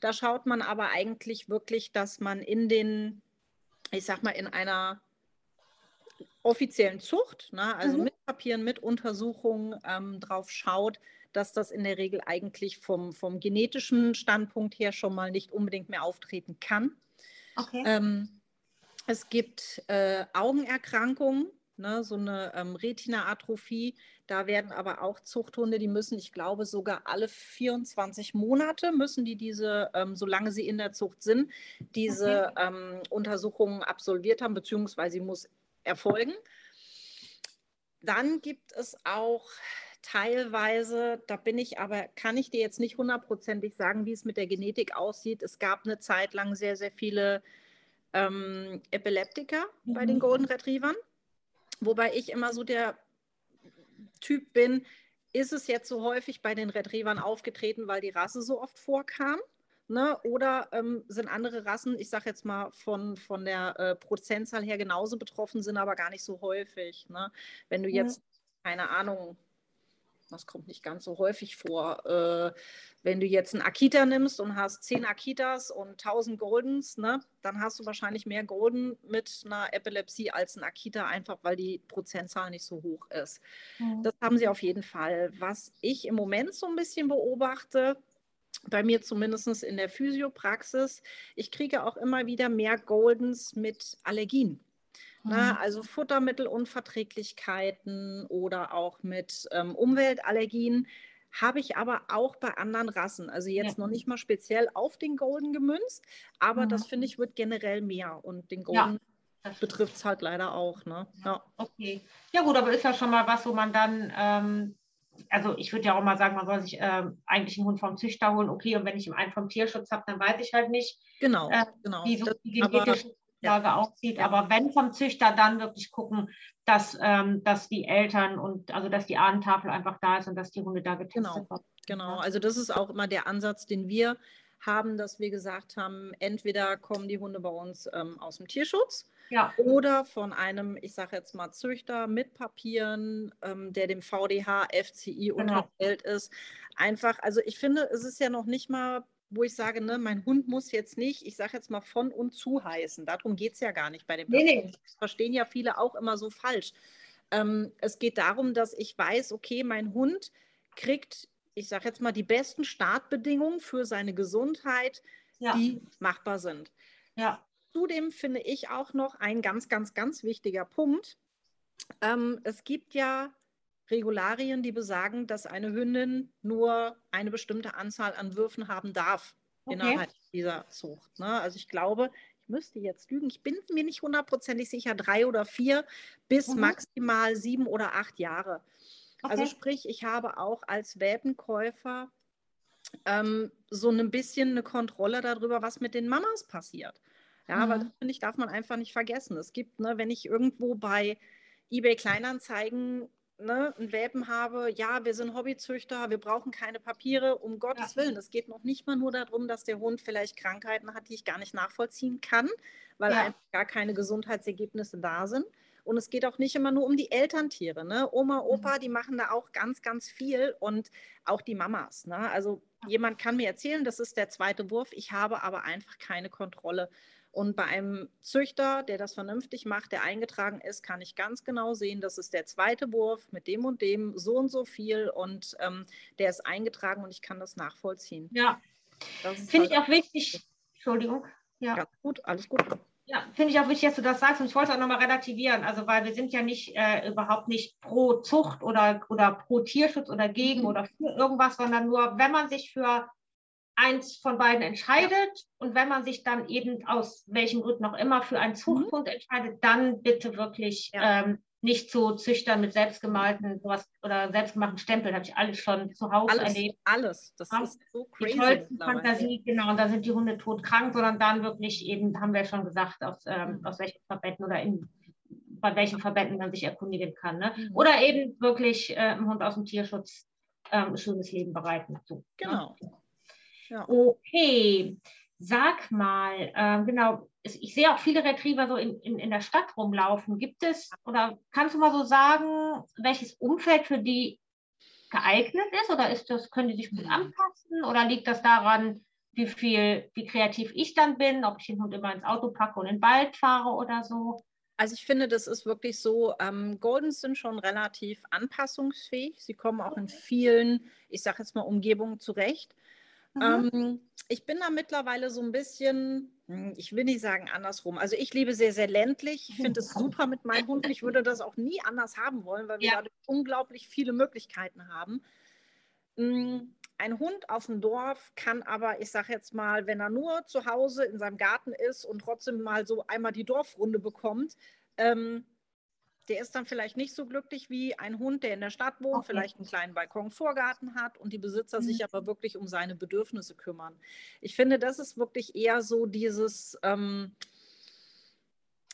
Da schaut man aber eigentlich wirklich, dass man in den, ich sag mal, in einer offiziellen Zucht, ne? also mhm. mit Papieren, mit Untersuchungen ähm, drauf schaut, dass das in der Regel eigentlich vom, vom genetischen Standpunkt her schon mal nicht unbedingt mehr auftreten kann. Okay. Ähm, es gibt äh, Augenerkrankungen, ne, so eine ähm, Retina-Atrophie. Da werden aber auch Zuchthunde, die müssen, ich glaube, sogar alle 24 Monate müssen die diese, ähm, solange sie in der Zucht sind, diese okay. ähm, Untersuchungen absolviert haben, beziehungsweise sie muss erfolgen. Dann gibt es auch teilweise, da bin ich aber, kann ich dir jetzt nicht hundertprozentig sagen, wie es mit der Genetik aussieht. Es gab eine Zeit lang sehr, sehr viele ähm, Epileptiker mhm. bei den mhm. Golden Retrievern. Wobei ich immer so der Typ bin, ist es jetzt so häufig bei den Retrievern aufgetreten, weil die Rasse so oft vorkam? Ne? Oder ähm, sind andere Rassen, ich sage jetzt mal von, von der äh, Prozentzahl her genauso betroffen, sind aber gar nicht so häufig. Ne? Wenn du jetzt, keine Ahnung, das kommt nicht ganz so häufig vor. Äh, wenn du jetzt einen Akita nimmst und hast zehn Akitas und 1000 Goldens, ne, dann hast du wahrscheinlich mehr Golden mit einer Epilepsie als ein Akita, einfach weil die Prozentzahl nicht so hoch ist. Mhm. Das haben sie auf jeden Fall. Was ich im Moment so ein bisschen beobachte, bei mir zumindest in der Physiopraxis, ich kriege auch immer wieder mehr Goldens mit Allergien. Ne? Mhm. Also Futtermittelunverträglichkeiten oder auch mit ähm, Umweltallergien habe ich aber auch bei anderen Rassen. Also jetzt ja. noch nicht mal speziell auf den Golden gemünzt, aber mhm. das finde ich wird generell mehr und den Golden ja, betrifft es halt leider auch. Ne? Ja. Okay. Ja gut, aber ist ja schon mal was, wo man dann ähm, also ich würde ja auch mal sagen, man soll sich äh, eigentlich einen Hund vom Züchter holen, okay, und wenn ich einen vom Tierschutz habe, dann weiß ich halt nicht, genau, äh, genau. wie so die genetische Grundlage ja. aussieht. Ja. Aber wenn vom Züchter, dann wirklich gucken, dass, ähm, dass die Eltern und also dass die Ahnentafel einfach da ist und dass die Hunde da getestet genau. werden. Genau, also das ist auch immer der Ansatz, den wir haben, dass wir gesagt haben, entweder kommen die Hunde bei uns ähm, aus dem Tierschutz ja. oder von einem, ich sage jetzt mal, Züchter mit Papieren, ähm, der dem VDH, FCI genau. unterstellt ist. Einfach, also ich finde, es ist ja noch nicht mal wo ich sage, ne, mein Hund muss jetzt nicht, ich sage jetzt mal von und zu heißen. Darum geht es ja gar nicht bei dem. Nee, nee. Das verstehen ja viele auch immer so falsch. Ähm, es geht darum, dass ich weiß, okay, mein Hund kriegt, ich sage jetzt mal, die besten Startbedingungen für seine Gesundheit, ja. die machbar sind. Ja. Zudem finde ich auch noch ein ganz, ganz, ganz wichtiger Punkt. Ähm, es gibt ja Regularien, die besagen, dass eine Hündin nur eine bestimmte Anzahl an Würfen haben darf okay. innerhalb dieser Zucht. Ne? Also ich glaube, ich müsste jetzt lügen, ich bin mir nicht hundertprozentig sicher, drei oder vier bis mhm. maximal sieben oder acht Jahre. Also okay. Also sprich, ich habe auch als Welpenkäufer ähm, so ein bisschen eine Kontrolle darüber, was mit den Mamas passiert. Ja, mhm. weil das finde ich, darf man einfach nicht vergessen. Es gibt, ne, wenn ich irgendwo bei eBay Kleinanzeigen ne, einen Welpen habe, ja, wir sind Hobbyzüchter, wir brauchen keine Papiere, um Gottes ja. Willen. Es geht noch nicht mal nur darum, dass der Hund vielleicht Krankheiten hat, die ich gar nicht nachvollziehen kann, weil ja. einfach gar keine Gesundheitsergebnisse da sind. Und es geht auch nicht immer nur um die Elterntiere. Ne? Oma, Opa, mhm. die machen da auch ganz, ganz viel und auch die Mamas. Ne? Also jemand kann mir erzählen, das ist der zweite Wurf. Ich habe aber einfach keine Kontrolle. Und bei einem Züchter, der das vernünftig macht, der eingetragen ist, kann ich ganz genau sehen, das ist der zweite Wurf mit dem und dem, so und so viel und ähm, der ist eingetragen und ich kann das nachvollziehen. Ja, finde halt ich auch wichtig. Entschuldigung. Ja, ja gut, alles gut. Ja, finde ich auch wichtig, dass du das sagst. Und ich wollte es auch nochmal relativieren. Also, weil wir sind ja nicht äh, überhaupt nicht pro Zucht oder, oder pro Tierschutz oder gegen mhm. oder für irgendwas, sondern nur, wenn man sich für eins von beiden entscheidet und wenn man sich dann eben aus welchen Gründen auch immer für einen. Zuchtgrund mhm. entscheidet, dann bitte wirklich ja. ähm, nicht zu züchtern mit selbstgemalten sowas oder selbstgemachten Stempeln. Habe ich alles schon zu Hause alles, erlebt. Alles, das ja. ist so crazy. Die Fantasie, genau, und da sind die Hunde todkrank, sondern dann wirklich eben, haben wir schon gesagt, aus, ähm, mhm. aus welchen Verbänden oder in, bei welchen Verbänden man sich erkundigen kann. Ne? Mhm. Oder eben wirklich äh, einem Hund aus dem Tierschutz ähm, ein schönes Leben bereiten. So, ne? genau. Ne? Ja. Okay, sag mal, äh, genau, ich sehe auch viele Retriever so in, in, in der Stadt rumlaufen. Gibt es oder kannst du mal so sagen, welches Umfeld für die geeignet ist oder ist das, können die sich gut anpassen oder liegt das daran, wie viel, wie kreativ ich dann bin, ob ich den Hund immer ins Auto packe und in den Wald fahre oder so? Also ich finde, das ist wirklich so, ähm, Goldens sind schon relativ anpassungsfähig. Sie kommen auch in vielen, ich sage jetzt mal, Umgebungen zurecht. Mhm. Ähm, ich bin da mittlerweile so ein bisschen, hm, ich will nicht sagen andersrum. Also ich lebe sehr, sehr ländlich. Ich finde es super mit meinem Hund. Ich würde das auch nie anders haben wollen, weil wir ja. dadurch unglaublich viele Möglichkeiten haben. Hm, ein Hund auf dem Dorf kann aber, ich sage jetzt mal, wenn er nur zu Hause in seinem Garten ist und trotzdem mal so einmal die Dorfrunde bekommt, ähm, der ist dann vielleicht nicht so glücklich wie ein Hund, der in der Stadt wohnt, okay. vielleicht einen kleinen Balkon, Vorgarten hat und die Besitzer mhm. sich aber wirklich um seine Bedürfnisse kümmern. Ich finde, das ist wirklich eher so dieses, ähm,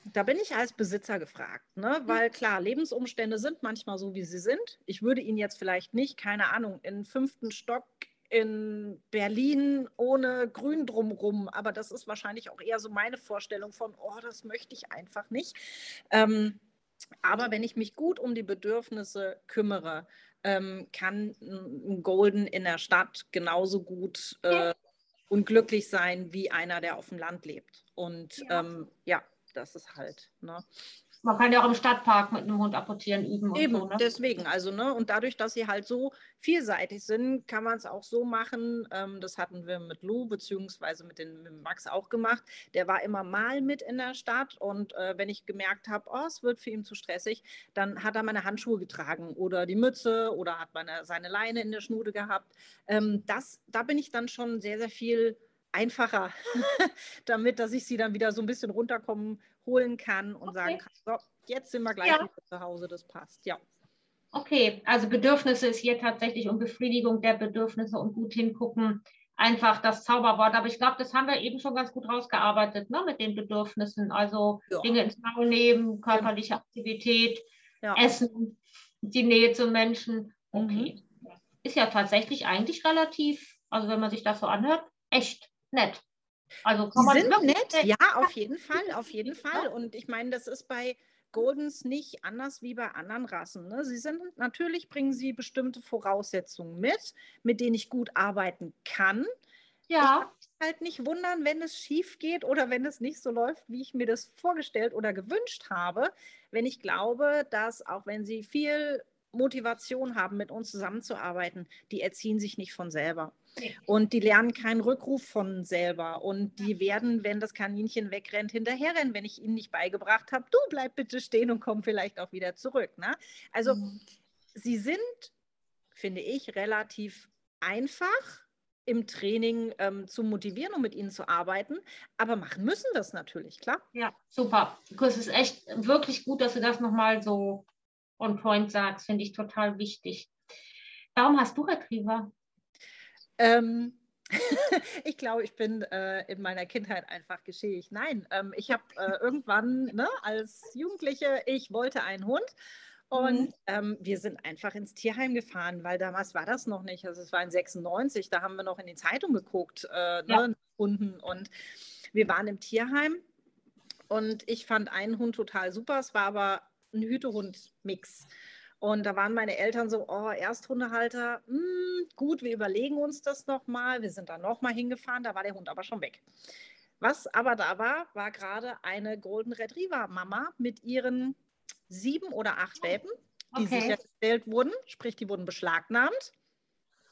da bin ich als Besitzer gefragt, ne? Mhm. weil klar, Lebensumstände sind manchmal so, wie sie sind. Ich würde ihn jetzt vielleicht nicht, keine Ahnung, in fünften Stock in Berlin ohne Grün drumrum. Aber das ist wahrscheinlich auch eher so meine Vorstellung von, oh, das möchte ich einfach nicht. Ähm, aber wenn ich mich gut um die Bedürfnisse kümmere, ähm, kann ein Golden in der Stadt genauso gut äh, und glücklich sein wie einer, der auf dem Land lebt. Und ja, ähm, ja das ist halt. Ne? Man kann ja auch im Stadtpark mit einem Hund apportieren üben. Eben, so, ne? deswegen. Also, ne, und dadurch, dass sie halt so vielseitig sind, kann man es auch so machen. Ähm, das hatten wir mit Lou beziehungsweise mit, den, mit Max auch gemacht. Der war immer mal mit in der Stadt und äh, wenn ich gemerkt habe, oh, es wird für ihn zu stressig, dann hat er meine Handschuhe getragen oder die Mütze oder hat meine, seine Leine in der Schnude gehabt. Ähm, das, da bin ich dann schon sehr, sehr viel einfacher, damit, dass ich sie dann wieder so ein bisschen runterkommen holen kann und okay. sagen kann, so, jetzt sind wir gleich ja. zu Hause, das passt. Ja. Okay, also Bedürfnisse ist hier tatsächlich und Befriedigung der Bedürfnisse und gut hingucken einfach das Zauberwort. Aber ich glaube, das haben wir eben schon ganz gut rausgearbeitet ne, mit den Bedürfnissen. Also ja. Dinge ins Maul nehmen, körperliche Aktivität, ja. Essen, die Nähe zum Menschen. Okay. Mhm. Ist ja tatsächlich eigentlich relativ, also wenn man sich das so anhört, echt nett. Also Sie sind nett, ja, auf jeden Fall, auf jeden Fall. Und ich meine, das ist bei Goldens nicht anders wie bei anderen Rassen. Ne? Sie sind natürlich bringen sie bestimmte Voraussetzungen mit, mit denen ich gut arbeiten kann. Ja. halt nicht wundern, wenn es schief geht oder wenn es nicht so läuft, wie ich mir das vorgestellt oder gewünscht habe, wenn ich glaube, dass auch wenn sie viel Motivation haben, mit uns zusammenzuarbeiten, die erziehen sich nicht von selber. Und die lernen keinen Rückruf von selber. Und die werden, wenn das Kaninchen wegrennt, hinterherrennen, wenn ich ihnen nicht beigebracht habe, du bleib bitte stehen und komm vielleicht auch wieder zurück. Ne? Also mhm. sie sind, finde ich, relativ einfach im Training ähm, zu motivieren und mit ihnen zu arbeiten. Aber machen müssen das natürlich, klar. Ja, super. Es ist echt wirklich gut, dass du das nochmal so on point sagst. Finde ich total wichtig. Warum hast du Retriever? Ähm, ich glaube, ich bin äh, in meiner Kindheit einfach geschädigt. Nein, ähm, ich habe äh, irgendwann ne, als Jugendliche, ich wollte einen Hund und mhm. ähm, wir sind einfach ins Tierheim gefahren, weil damals war das noch nicht. Also es war in 96, da haben wir noch in die Zeitung geguckt, äh, ja. ne, Hunden. Und wir waren im Tierheim und ich fand einen Hund total super. Es war aber ein Hütehund-Mix. Und da waren meine Eltern so, oh, Ersthundehalter, mh, hm, gut, wir überlegen uns das nochmal. Wir sind da nochmal hingefahren, da war der Hund aber schon weg. Was aber da war, war gerade eine Golden Retriever Mama mit ihren sieben oder acht Welpen, die okay. sichergestellt wurden, sprich, die wurden beschlagnahmt.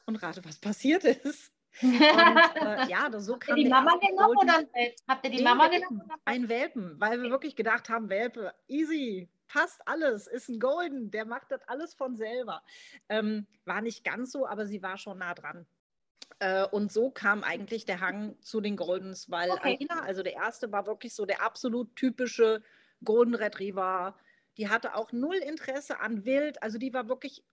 Und rate, was passiert ist. Und, äh, ja, so kam die Mama genommen oder ein Welpen? Habt ihr die Mama genommen? Ein Welpen, weil wir wirklich gedacht haben, Welpe, easy, passt alles, ist ein Golden, der macht das alles von selber. Ähm, war nicht ganz so, aber sie war schon nah dran. Äh, und so kam eigentlich der Hang zu den Goldens, weil okay. Alina, also der erste, war wirklich so der absolut typische Golden Retriever, die hatte auch null Interesse an Wild. Also die war wirklich,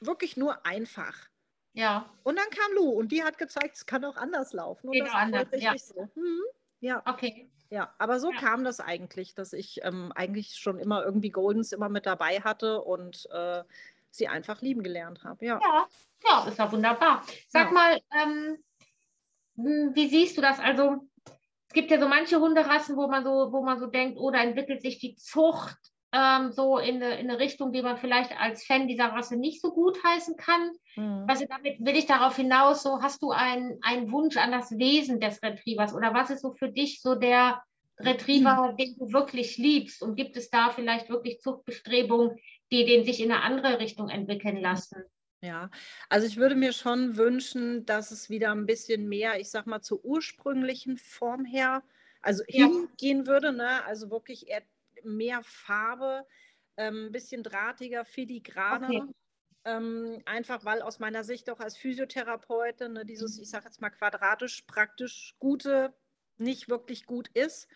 wirklich nur einfach. Ja. Und dann kam Lou und die hat gezeigt, es kann auch anders laufen. Und Geht das anders, richtig ja. so. Mhm. Ja. Okay. Ja, aber so ja. kam das eigentlich, dass ich ähm, eigentlich schon immer irgendwie Goldens immer mit dabei hatte und äh, sie einfach lieben gelernt habe. Ja. ja, ja, ist ja wunderbar. Sag ja. mal, ähm, hm, wie siehst du das? Also es gibt ja so manche Hunderassen, wo man so, wo man so denkt, oh, da entwickelt sich die Zucht ähm, so in eine, in eine, Richtung, die man vielleicht als Fan dieser Rasse nicht so gut heißen kann. Mhm. Also damit will ich darauf hinaus, so hast du einen, einen Wunsch an das Wesen des Retrievers oder was ist so für dich so der Retriever, mhm. den du wirklich liebst und gibt es da vielleicht wirklich Zuchtbestrebungen, die den sich in eine andere Richtung entwickeln lassen? Ja, also ich würde mir schon wünschen, dass es wieder ein bisschen mehr, ich sag mal, zur ursprünglichen Form her, also ja. hingehen würde, ne? also wirklich eher mehr Farbe, ähm, ein bisschen drahtiger, filigraner. Okay. Ähm, einfach weil aus meiner Sicht auch als Physiotherapeutin ne, dieses, ich sage jetzt mal quadratisch praktisch gute nicht wirklich gut ist.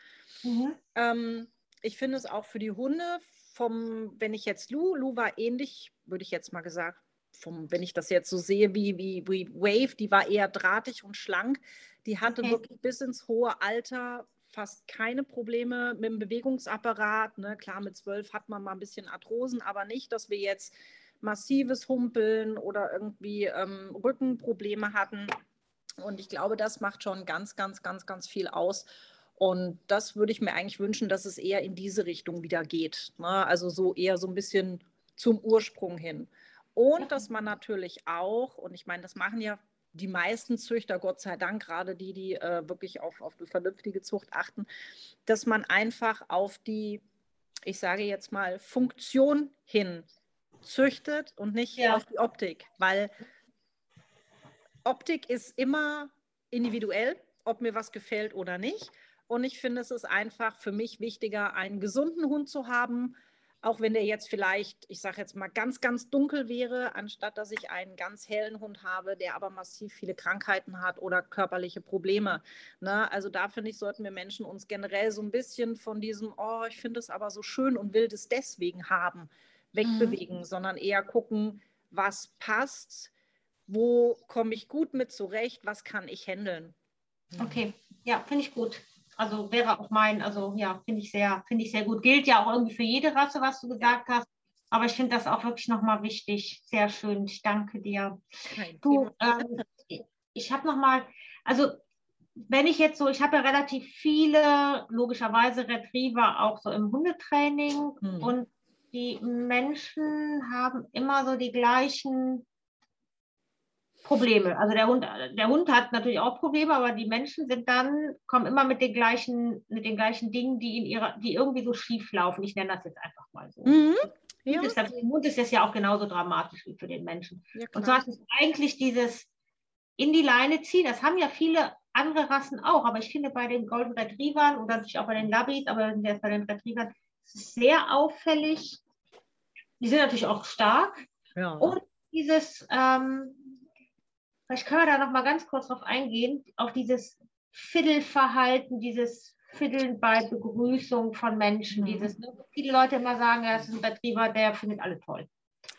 Mhm. Ähm, ich finde es auch für die Hunde, vom, wenn ich jetzt Lou, Lou war ähnlich, würde ich jetzt mal gesagt, vom, wenn ich das jetzt so sehe wie, wie, wie Wave, die war eher drahtig und schlank. Die hatte okay. wirklich bis ins hohe Alter fast keine Probleme mit dem Bewegungsapparat. Ne? Klar, mit zwölf hat man mal ein bisschen Arthrosen, aber nicht, dass wir jetzt massives Humpeln oder irgendwie ähm, Rückenprobleme hatten. Und ich glaube, das macht schon ganz, ganz, ganz, ganz viel aus. Und das würde ich mir eigentlich wünschen, dass es eher in diese Richtung wieder geht. Ne? Also so eher so ein bisschen zum Ursprung hin. Und dass man natürlich auch, und ich meine, das machen ja die meisten Züchter, Gott sei Dank, gerade die, die äh, wirklich auf, auf die vernünftige Zucht achten, dass man einfach auf die, ich sage jetzt mal, Funktion hin züchtet und nicht ja. auf die Optik, weil Optik ist immer individuell, ob mir was gefällt oder nicht. Und ich finde, es ist einfach für mich wichtiger, einen gesunden Hund zu haben, auch wenn der jetzt vielleicht, ich sage jetzt mal, ganz, ganz dunkel wäre, anstatt dass ich einen ganz hellen Hund habe, der aber massiv viele Krankheiten hat oder körperliche Probleme. Ne? Also da finde ich, sollten wir Menschen uns generell so ein bisschen von diesem, oh, ich finde es aber so schön und will das deswegen haben, wegbewegen, mhm. sondern eher gucken, was passt, wo komme ich gut mit zurecht, was kann ich handeln. Okay, ja, finde ich gut. Also wäre auch mein, also ja, finde ich sehr, finde ich sehr gut. Gilt ja auch irgendwie für jede Rasse, was du gesagt hast. Aber ich finde das auch wirklich nochmal wichtig. Sehr schön. Ich danke dir. du, ähm, ich habe nochmal, also wenn ich jetzt so, ich habe ja relativ viele, logischerweise Retriever auch so im Hundetraining hm. und die Menschen haben immer so die gleichen Probleme. Also der Hund, der Hund hat natürlich auch Probleme, aber die Menschen sind dann, kommen immer mit den gleichen, mit den gleichen Dingen, die in ihrer, die irgendwie so schief laufen. Ich nenne das jetzt einfach mal so. Mhm. Ja. Ist für den Hund ist das ja auch genauso dramatisch wie für den Menschen. Ja, und zwar ist es eigentlich dieses in die Leine ziehen. Das haben ja viele andere Rassen auch, aber ich finde bei den Golden Retrievern oder natürlich auch bei den Labbies, aber jetzt bei den Retrievern, sehr auffällig. Die sind natürlich auch stark. Ja. Und dieses, ähm, Vielleicht können wir da noch mal ganz kurz drauf eingehen, auf dieses Fiddelverhalten, dieses Fiddeln bei Begrüßung von Menschen. Mhm. Dieses, ne, viele Leute immer sagen, er ist ein Retriever, der findet alle toll.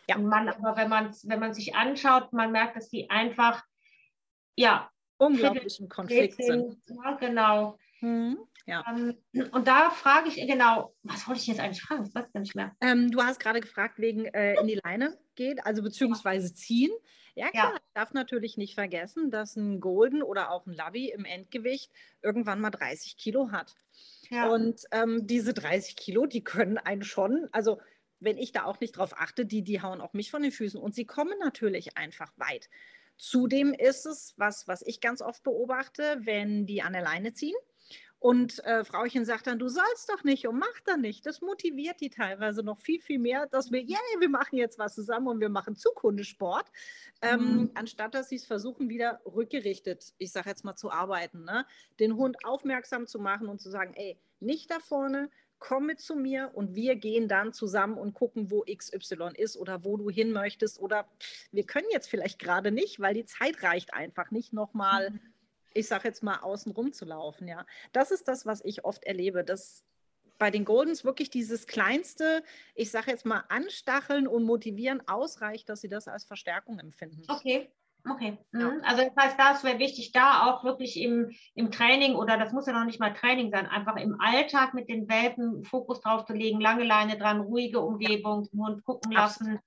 Ja. Und man, aber wenn man, wenn man sich anschaut, man merkt, dass die einfach, ja, unglaublich im Konflikt sind. Ja, genau. Mhm. Ja. Ähm, und da frage ich genau, was wollte ich jetzt eigentlich fragen? Ich weiß gar nicht mehr. Ähm, du hast gerade gefragt, wegen äh, in die Leine geht, also beziehungsweise ziehen. Ja, klar, ja. ich darf natürlich nicht vergessen, dass ein Golden oder auch ein Labby im Endgewicht irgendwann mal 30 Kilo hat. Ja. Und ähm, diese 30 Kilo, die können einen schon, also wenn ich da auch nicht drauf achte, die, die hauen auch mich von den Füßen und sie kommen natürlich einfach weit. Zudem ist es, was, was ich ganz oft beobachte, wenn die an der Leine ziehen, und äh, Frauchen sagt dann, du sollst doch nicht und mach da nicht. Das motiviert die teilweise noch viel, viel mehr, dass wir, yeah, wir machen jetzt was zusammen und wir machen Zukunftssport, ähm, mhm. anstatt dass sie es versuchen, wieder rückgerichtet, ich sage jetzt mal, zu arbeiten. Ne? Den Hund aufmerksam zu machen und zu sagen, ey, nicht da vorne, komm mit zu mir und wir gehen dann zusammen und gucken, wo XY ist oder wo du hin möchtest. Oder wir können jetzt vielleicht gerade nicht, weil die Zeit reicht einfach nicht nochmal. Mhm ich sage jetzt mal, außen rum zu laufen. Ja. Das ist das, was ich oft erlebe, dass bei den Goldens wirklich dieses kleinste, ich sage jetzt mal, anstacheln und motivieren ausreicht, dass sie das als Verstärkung empfinden. Okay. Okay. Ja. Mhm. Also das heißt, da wäre wichtig, da auch wirklich im, im Training oder das muss ja noch nicht mal Training sein, einfach im Alltag mit den Welpen Fokus drauf zu legen, lange Leine dran, ruhige Umgebung, den Hund gucken lassen,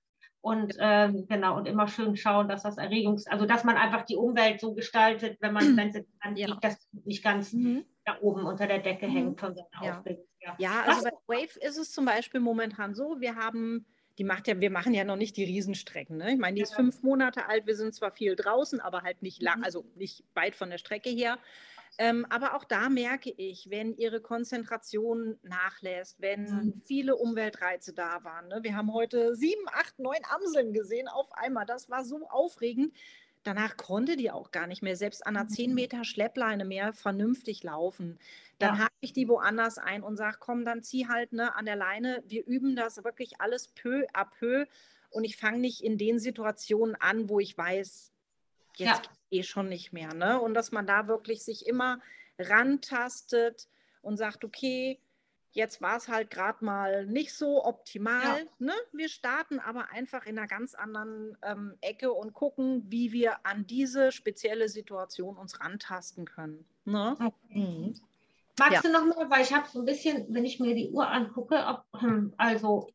und äh, genau, und immer schön schauen, dass das Erregungs-, also dass man einfach die Umwelt so gestaltet, wenn man, wenn sie dann ja. liegt, dass nicht ganz mhm. da oben unter der Decke mhm. hängt von seiner ja. Aufregung. Ja, ja also bei Wave ist es zum Beispiel momentan so, wir haben, die macht ja, wir machen ja noch nicht die Riesenstrecken. Ne? Ich meine, die ist fünf Monate alt, wir sind zwar viel draußen, aber halt nicht lang, mhm. also nicht weit von der Strecke her. Ähm, aber auch da merke ich, wenn ihre Konzentration nachlässt, wenn mhm. viele Umweltreize da waren. Ne? Wir haben heute sieben, acht, neun Amseln gesehen auf einmal. Das war so aufregend. Danach konnte die auch gar nicht mehr, selbst an einer mhm. 10 Meter Schleppleine mehr vernünftig laufen. Dann ja. hake ich die woanders ein und sage, komm, dann zieh halt ne, an der Leine. Wir üben das wirklich alles peu à peu. Und ich fange nicht in den Situationen an, wo ich weiß, jetzt ja eh schon nicht mehr. Ne? Und dass man da wirklich sich immer rantastet und sagt, okay, jetzt war es halt gerade mal nicht so optimal. Ja. Ne? Wir starten aber einfach in einer ganz anderen ähm, Ecke und gucken, wie wir an diese spezielle Situation uns rantasten können. Ne? Okay. Mhm. Magst ja. du noch mal, weil ich habe so ein bisschen, wenn ich mir die Uhr angucke, ob, hm, also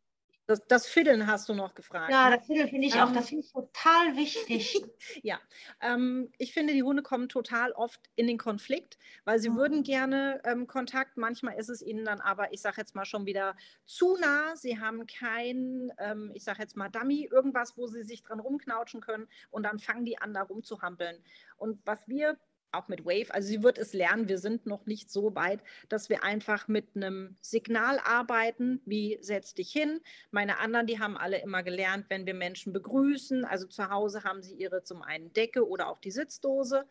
das, das Fiddeln hast du noch gefragt. Ja, ne? das Fiddeln finde ich ähm, auch, das finde ich total wichtig. ja, ähm, ich finde, die Hunde kommen total oft in den Konflikt, weil sie mhm. würden gerne ähm, Kontakt. Manchmal ist es ihnen dann aber, ich sage jetzt mal schon wieder zu nah. Sie haben kein, ähm, ich sage jetzt mal Dummy, irgendwas, wo sie sich dran rumknautschen können und dann fangen die an, da rumzuhampeln. Und was wir auch mit Wave. Also sie wird es lernen. Wir sind noch nicht so weit, dass wir einfach mit einem Signal arbeiten, wie setz dich hin. Meine anderen, die haben alle immer gelernt, wenn wir Menschen begrüßen. Also zu Hause haben sie ihre zum einen Decke oder auch die Sitzdose.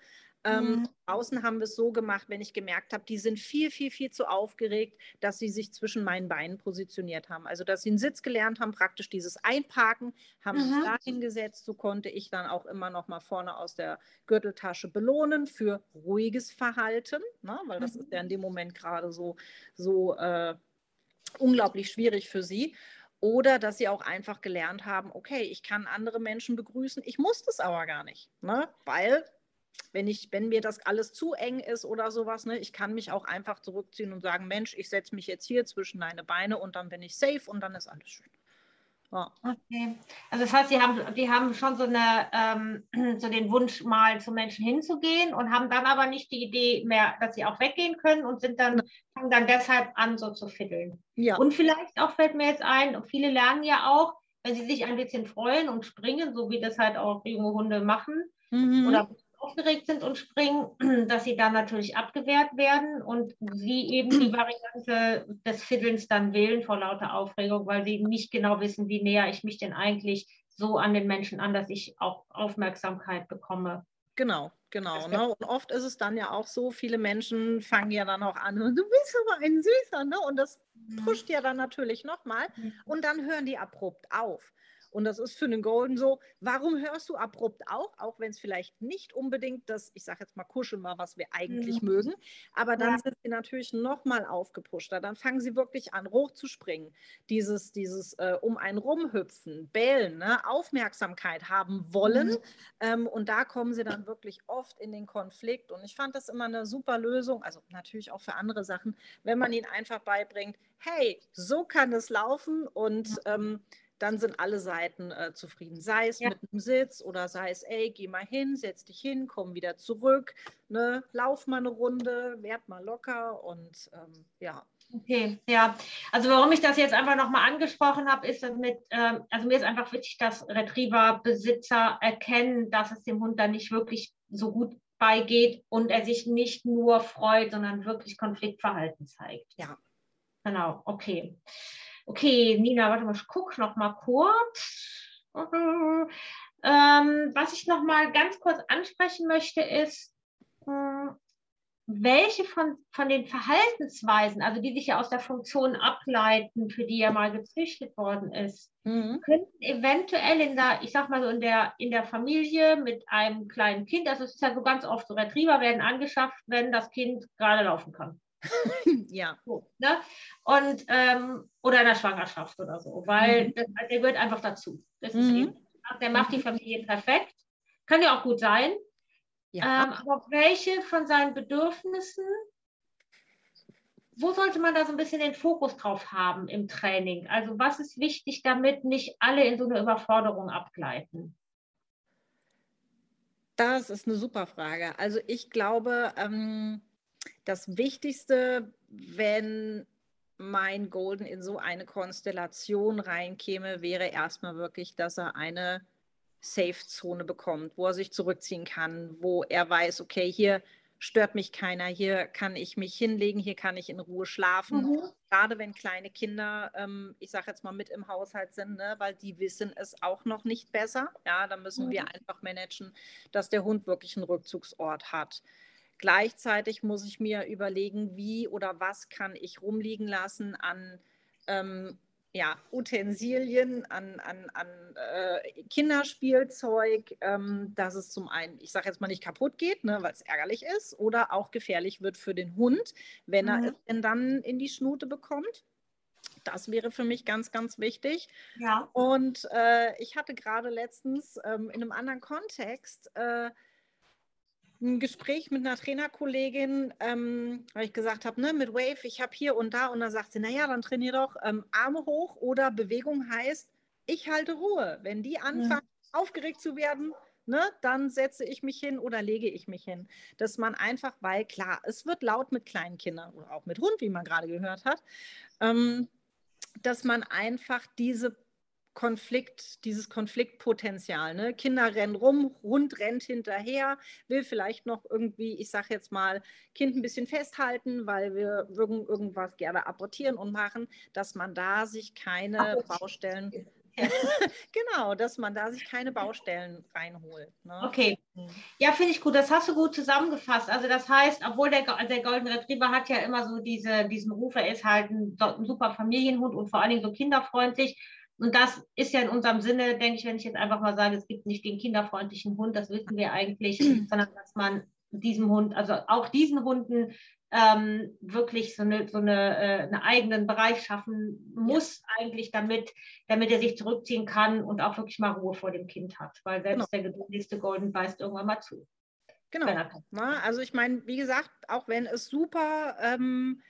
Ähm, mhm. Außen haben wir es so gemacht, wenn ich gemerkt habe, die sind viel, viel, viel zu aufgeregt, dass sie sich zwischen meinen Beinen positioniert haben. Also, dass sie einen Sitz gelernt haben, praktisch dieses Einparken, haben mhm. sich da hingesetzt. So konnte ich dann auch immer noch mal vorne aus der Gürteltasche belohnen für ruhiges Verhalten, ne? weil das mhm. ist ja in dem Moment gerade so, so äh, unglaublich schwierig für sie. Oder dass sie auch einfach gelernt haben, okay, ich kann andere Menschen begrüßen, ich muss das aber gar nicht, ne? weil wenn, ich, wenn mir das alles zu eng ist oder sowas, ne, ich kann mich auch einfach zurückziehen und sagen, Mensch, ich setze mich jetzt hier zwischen deine Beine und dann bin ich safe und dann ist alles schön. Ja. Okay. Also das heißt, Sie haben, die haben schon so, eine, ähm, so den Wunsch, mal zu Menschen hinzugehen und haben dann aber nicht die Idee mehr, dass sie auch weggehen können und sind dann, fangen dann deshalb an, so zu fiddeln. Ja. Und vielleicht auch fällt mir jetzt ein, viele lernen ja auch, wenn sie sich ein bisschen freuen und springen, so wie das halt auch junge Hunde machen, mhm. oder aufgeregt sind und springen, dass sie dann natürlich abgewehrt werden und sie eben die Variante des Fiddelns dann wählen vor lauter Aufregung, weil sie nicht genau wissen, wie näher ich mich denn eigentlich so an den Menschen an, dass ich auch Aufmerksamkeit bekomme. Genau, genau. Ne? Und oft ist es dann ja auch so, viele Menschen fangen ja dann auch an, du bist aber ein Süßer, ne? Und das mhm. pusht ja dann natürlich nochmal. Mhm. Und dann hören die abrupt auf. Und das ist für den Golden so, warum hörst du abrupt auch, auch wenn es vielleicht nicht unbedingt das, ich sage jetzt mal kuscheln war, was wir eigentlich mhm. mögen, aber dann ja. sind sie natürlich nochmal aufgepushter. Dann fangen sie wirklich an, hochzuspringen. Dieses, dieses äh, um einen rumhüpfen, bellen, ne? Aufmerksamkeit haben wollen. Mhm. Ähm, und da kommen sie dann wirklich oft in den Konflikt. Und ich fand das immer eine super Lösung, also natürlich auch für andere Sachen, wenn man ihnen einfach beibringt, hey, so kann es laufen und ähm, dann sind alle Seiten äh, zufrieden. Sei es ja. mit einem Sitz oder sei es, ey, geh mal hin, setz dich hin, komm wieder zurück, ne, lauf mal eine Runde, werd mal locker und ähm, ja. Okay, ja. Also warum ich das jetzt einfach nochmal angesprochen habe, ist dass mit, ähm, also mir ist einfach wichtig, dass Retriever-Besitzer erkennen, dass es dem Hund dann nicht wirklich so gut beigeht und er sich nicht nur freut, sondern wirklich Konfliktverhalten zeigt. Ja. Genau, okay. Okay, Nina, warte mal, ich gucke noch mal kurz. Ähm, was ich noch mal ganz kurz ansprechen möchte, ist, äh, welche von, von den Verhaltensweisen, also die sich ja aus der Funktion ableiten, für die ja mal gezüchtet worden ist, mhm. könnten eventuell in der, ich sag mal so, in der, in der Familie mit einem kleinen Kind, also es ist ja so ganz oft so, Retriever werden angeschafft, wenn das Kind gerade laufen kann. ja. So, ne? Und, ähm, oder in der Schwangerschaft oder so, weil mhm. das, der gehört einfach dazu. Das ist mhm. eben, der macht die Familie perfekt. Kann ja auch gut sein. Ja. Ähm, aber welche von seinen Bedürfnissen, wo sollte man da so ein bisschen den Fokus drauf haben im Training? Also was ist wichtig, damit nicht alle in so eine Überforderung abgleiten? Das ist eine super Frage. Also ich glaube, ähm, das Wichtigste, wenn mein Golden in so eine Konstellation reinkäme, wäre erstmal wirklich, dass er eine Safe-Zone bekommt, wo er sich zurückziehen kann, wo er weiß, okay, hier stört mich keiner, hier kann ich mich hinlegen, hier kann ich in Ruhe schlafen. Mhm. Gerade wenn kleine Kinder, ähm, ich sage jetzt mal, mit im Haushalt sind, ne, weil die wissen es auch noch nicht besser. Ja, da müssen mhm. wir einfach managen, dass der Hund wirklich einen Rückzugsort hat. Gleichzeitig muss ich mir überlegen, wie oder was kann ich rumliegen lassen an ähm, ja, Utensilien, an, an, an äh, Kinderspielzeug, ähm, dass es zum einen, ich sage jetzt mal nicht kaputt geht, ne, weil es ärgerlich ist, oder auch gefährlich wird für den Hund, wenn mhm. er es denn dann in die Schnute bekommt. Das wäre für mich ganz, ganz wichtig. Ja. Und äh, ich hatte gerade letztens ähm, in einem anderen Kontext äh, ein Gespräch mit einer Trainerkollegin, ähm, weil ich gesagt habe, ne, mit Wave, ich habe hier und da und dann sagt sie, naja, dann trainier doch ähm, Arme hoch oder Bewegung heißt, ich halte Ruhe. Wenn die anfangen, ja. aufgeregt zu werden, ne, dann setze ich mich hin oder lege ich mich hin. Dass man einfach, weil klar, es wird laut mit kleinen Kindern oder auch mit Hund, wie man gerade gehört hat, ähm, dass man einfach diese Konflikt, dieses Konfliktpotenzial. Ne? Kinder rennen rum, Hund rennt hinterher, will vielleicht noch irgendwie, ich sage jetzt mal, Kind ein bisschen festhalten, weil wir irgendwas gerne apportieren und machen, dass man da sich keine Apportieren. Baustellen genau, dass man da sich keine Baustellen reinholt. Ne? Okay. Mhm. Ja, finde ich gut. Das hast du gut zusammengefasst. Also das heißt, obwohl der, der Golden Retriever hat ja immer so diese, diesen Ruf, er ist halt ein, ein super Familienhund und vor allen Dingen so kinderfreundlich. Und das ist ja in unserem Sinne, denke ich, wenn ich jetzt einfach mal sage, es gibt nicht den kinderfreundlichen Hund, das wissen wir eigentlich, sondern dass man diesem Hund, also auch diesen Hunden ähm, wirklich so, eine, so eine, äh, einen eigenen Bereich schaffen muss, ja. eigentlich, damit, damit er sich zurückziehen kann und auch wirklich mal Ruhe vor dem Kind hat. Weil selbst genau. der geduldigste Golden beißt irgendwann mal zu. Genau. Also ich meine, wie gesagt, auch wenn es super ähm,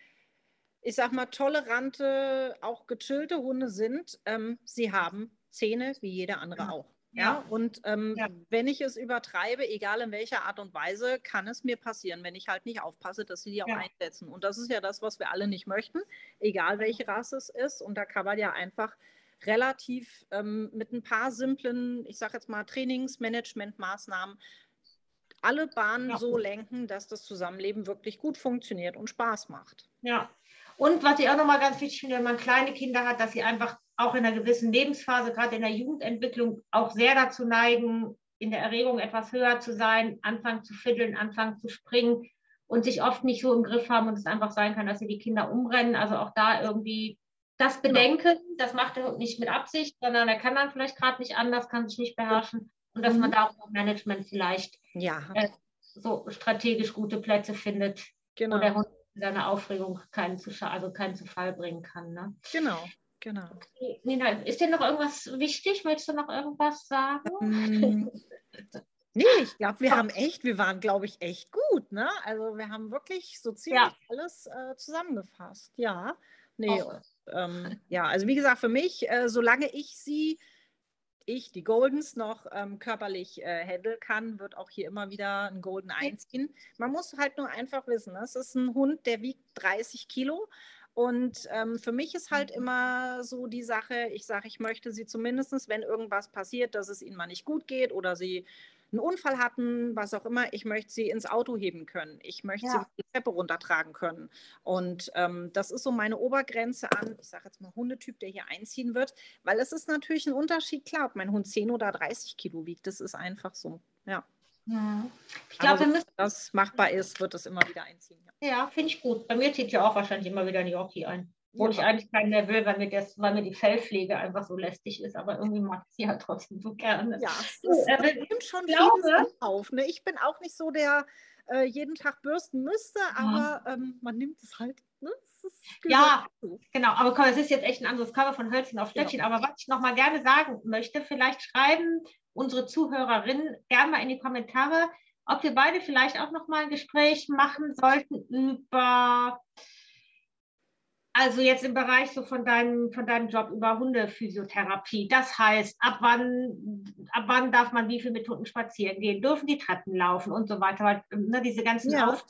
ich sag mal, tolerante, auch gechillte Hunde sind, ähm, sie haben Zähne wie jeder andere auch. Ja, ja. und ähm, ja. wenn ich es übertreibe, egal in welcher Art und Weise, kann es mir passieren, wenn ich halt nicht aufpasse, dass sie die auch einsetzen. Und das ist ja das, was wir alle nicht möchten, egal welche Rasse es ist. Und da kann man ja einfach relativ ähm, mit ein paar simplen, ich sage jetzt mal, Trainingsmanagementmaßnahmen alle Bahnen so lenken, dass das Zusammenleben wirklich gut funktioniert und Spaß macht. Ja. Und was ich auch nochmal ganz wichtig finde, wenn man kleine Kinder hat, dass sie einfach auch in einer gewissen Lebensphase, gerade in der Jugendentwicklung, auch sehr dazu neigen, in der Erregung etwas höher zu sein, anfangen zu fiddeln, anfangen zu springen und sich oft nicht so im Griff haben und es einfach sein kann, dass sie die Kinder umrennen. Also auch da irgendwie das. Bedenken, das macht er nicht mit Absicht, sondern er kann dann vielleicht gerade nicht anders, kann sich nicht beherrschen und dass mhm. man da auch im Management vielleicht ja. äh, so strategisch gute Plätze findet, genau. wo der Hund seine Aufregung keinen zu, also keinen zu Fall bringen kann. Ne? Genau. Genau. Okay. Nina, ist dir noch irgendwas wichtig? Möchtest du noch irgendwas sagen? Mm. Nee, ich glaube, wir haben echt, wir waren, glaube ich, echt gut. Ne? Also wir haben wirklich so ziemlich ja. alles äh, zusammengefasst. Ja, nee, ähm, ja, also wie gesagt, für mich, äh, solange ich sie ich die Goldens noch ähm, körperlich äh, handeln kann, wird auch hier immer wieder ein Golden einziehen. Man muss halt nur einfach wissen, es ist ein Hund, der wiegt 30 Kilo. Und ähm, für mich ist halt mhm. immer so die Sache, ich sage, ich möchte sie zumindest, wenn irgendwas passiert, dass es ihnen mal nicht gut geht oder sie einen Unfall hatten, was auch immer, ich möchte sie ins Auto heben können. Ich möchte ja. sie die Treppe runtertragen können. Und ähm, das ist so meine Obergrenze an, ich sage jetzt mal Hundetyp, der hier einziehen wird, weil es ist natürlich ein Unterschied, klar, ob mein Hund 10 oder 30 Kilo wiegt, das ist einfach so, ja. ja. Ich glaube, so, wenn das machbar ist, wird es immer wieder einziehen. Ja, ja finde ich gut. Bei mir zieht ja auch wahrscheinlich immer wieder ein Yorkie ein. Wo ja. ich eigentlich keinen mehr will, weil mir, das, weil mir die Fellpflege einfach so lästig ist. Aber irgendwie mag ich sie halt trotzdem so gerne. Ja, es äh, nimmt schon glaube, vieles auf. Ne? Ich bin auch nicht so, der äh, jeden Tag bürsten müsste, aber ähm, man nimmt es halt. Ne? ja, genau. Aber komm, es ist jetzt echt ein anderes Cover von Hölzchen auf Stöckchen. Ja. Aber was ich noch mal gerne sagen möchte, vielleicht schreiben unsere Zuhörerinnen gerne mal in die Kommentare, ob wir beide vielleicht auch noch mal ein Gespräch machen sollten über also jetzt im Bereich so von deinem, von deinem Job über Hundephysiotherapie. Das heißt, ab wann, ab wann darf man wie viel mit Hunden spazieren gehen? Dürfen die Treppen laufen und so weiter? Weil, ne, diese ganzen ja. Auf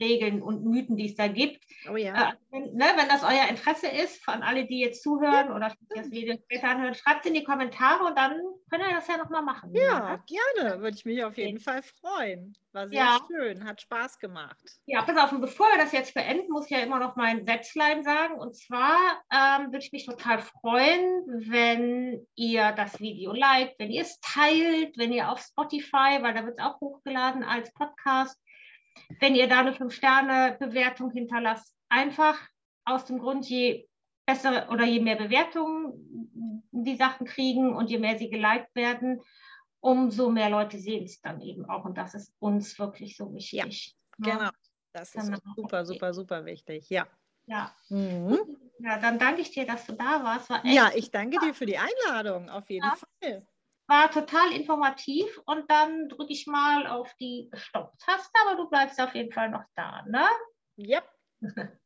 Regeln und Mythen, die es da gibt. Oh ja. Äh, wenn, ne, wenn das euer Interesse ist, von alle, die jetzt zuhören oder das Video später anhören, schreibt es in die Kommentare und dann können wir das ja nochmal machen. Ja, ne? gerne. Würde ich mich auf jeden. Fall freuen. War sehr ja. schön, hat Spaß gemacht. Ja, pass auf, und bevor wir das jetzt beenden, muss ich ja immer noch mein Sätzlein sagen. Und zwar ähm, würde ich mich total freuen, wenn ihr das Video liked, wenn ihr es teilt, wenn ihr auf Spotify, weil da wird es auch hochgeladen als Podcast, wenn ihr da eine 5-Sterne-Bewertung hinterlasst. Einfach aus dem Grund, je bessere oder je mehr Bewertungen die Sachen kriegen und je mehr sie geliked werden, umso mehr Leute sehen es dann eben auch. Und das ist uns wirklich so wichtig. Ja, genau. Das ist genau. super, super, super wichtig. Ja. Ja. Mhm. ja, dann danke ich dir, dass du da warst. ja, ich danke dir für die Einladung, auf jeden ja. Fall war total informativ und dann drücke ich mal auf die Stopptaste, aber du bleibst auf jeden Fall noch da, ne? Yep.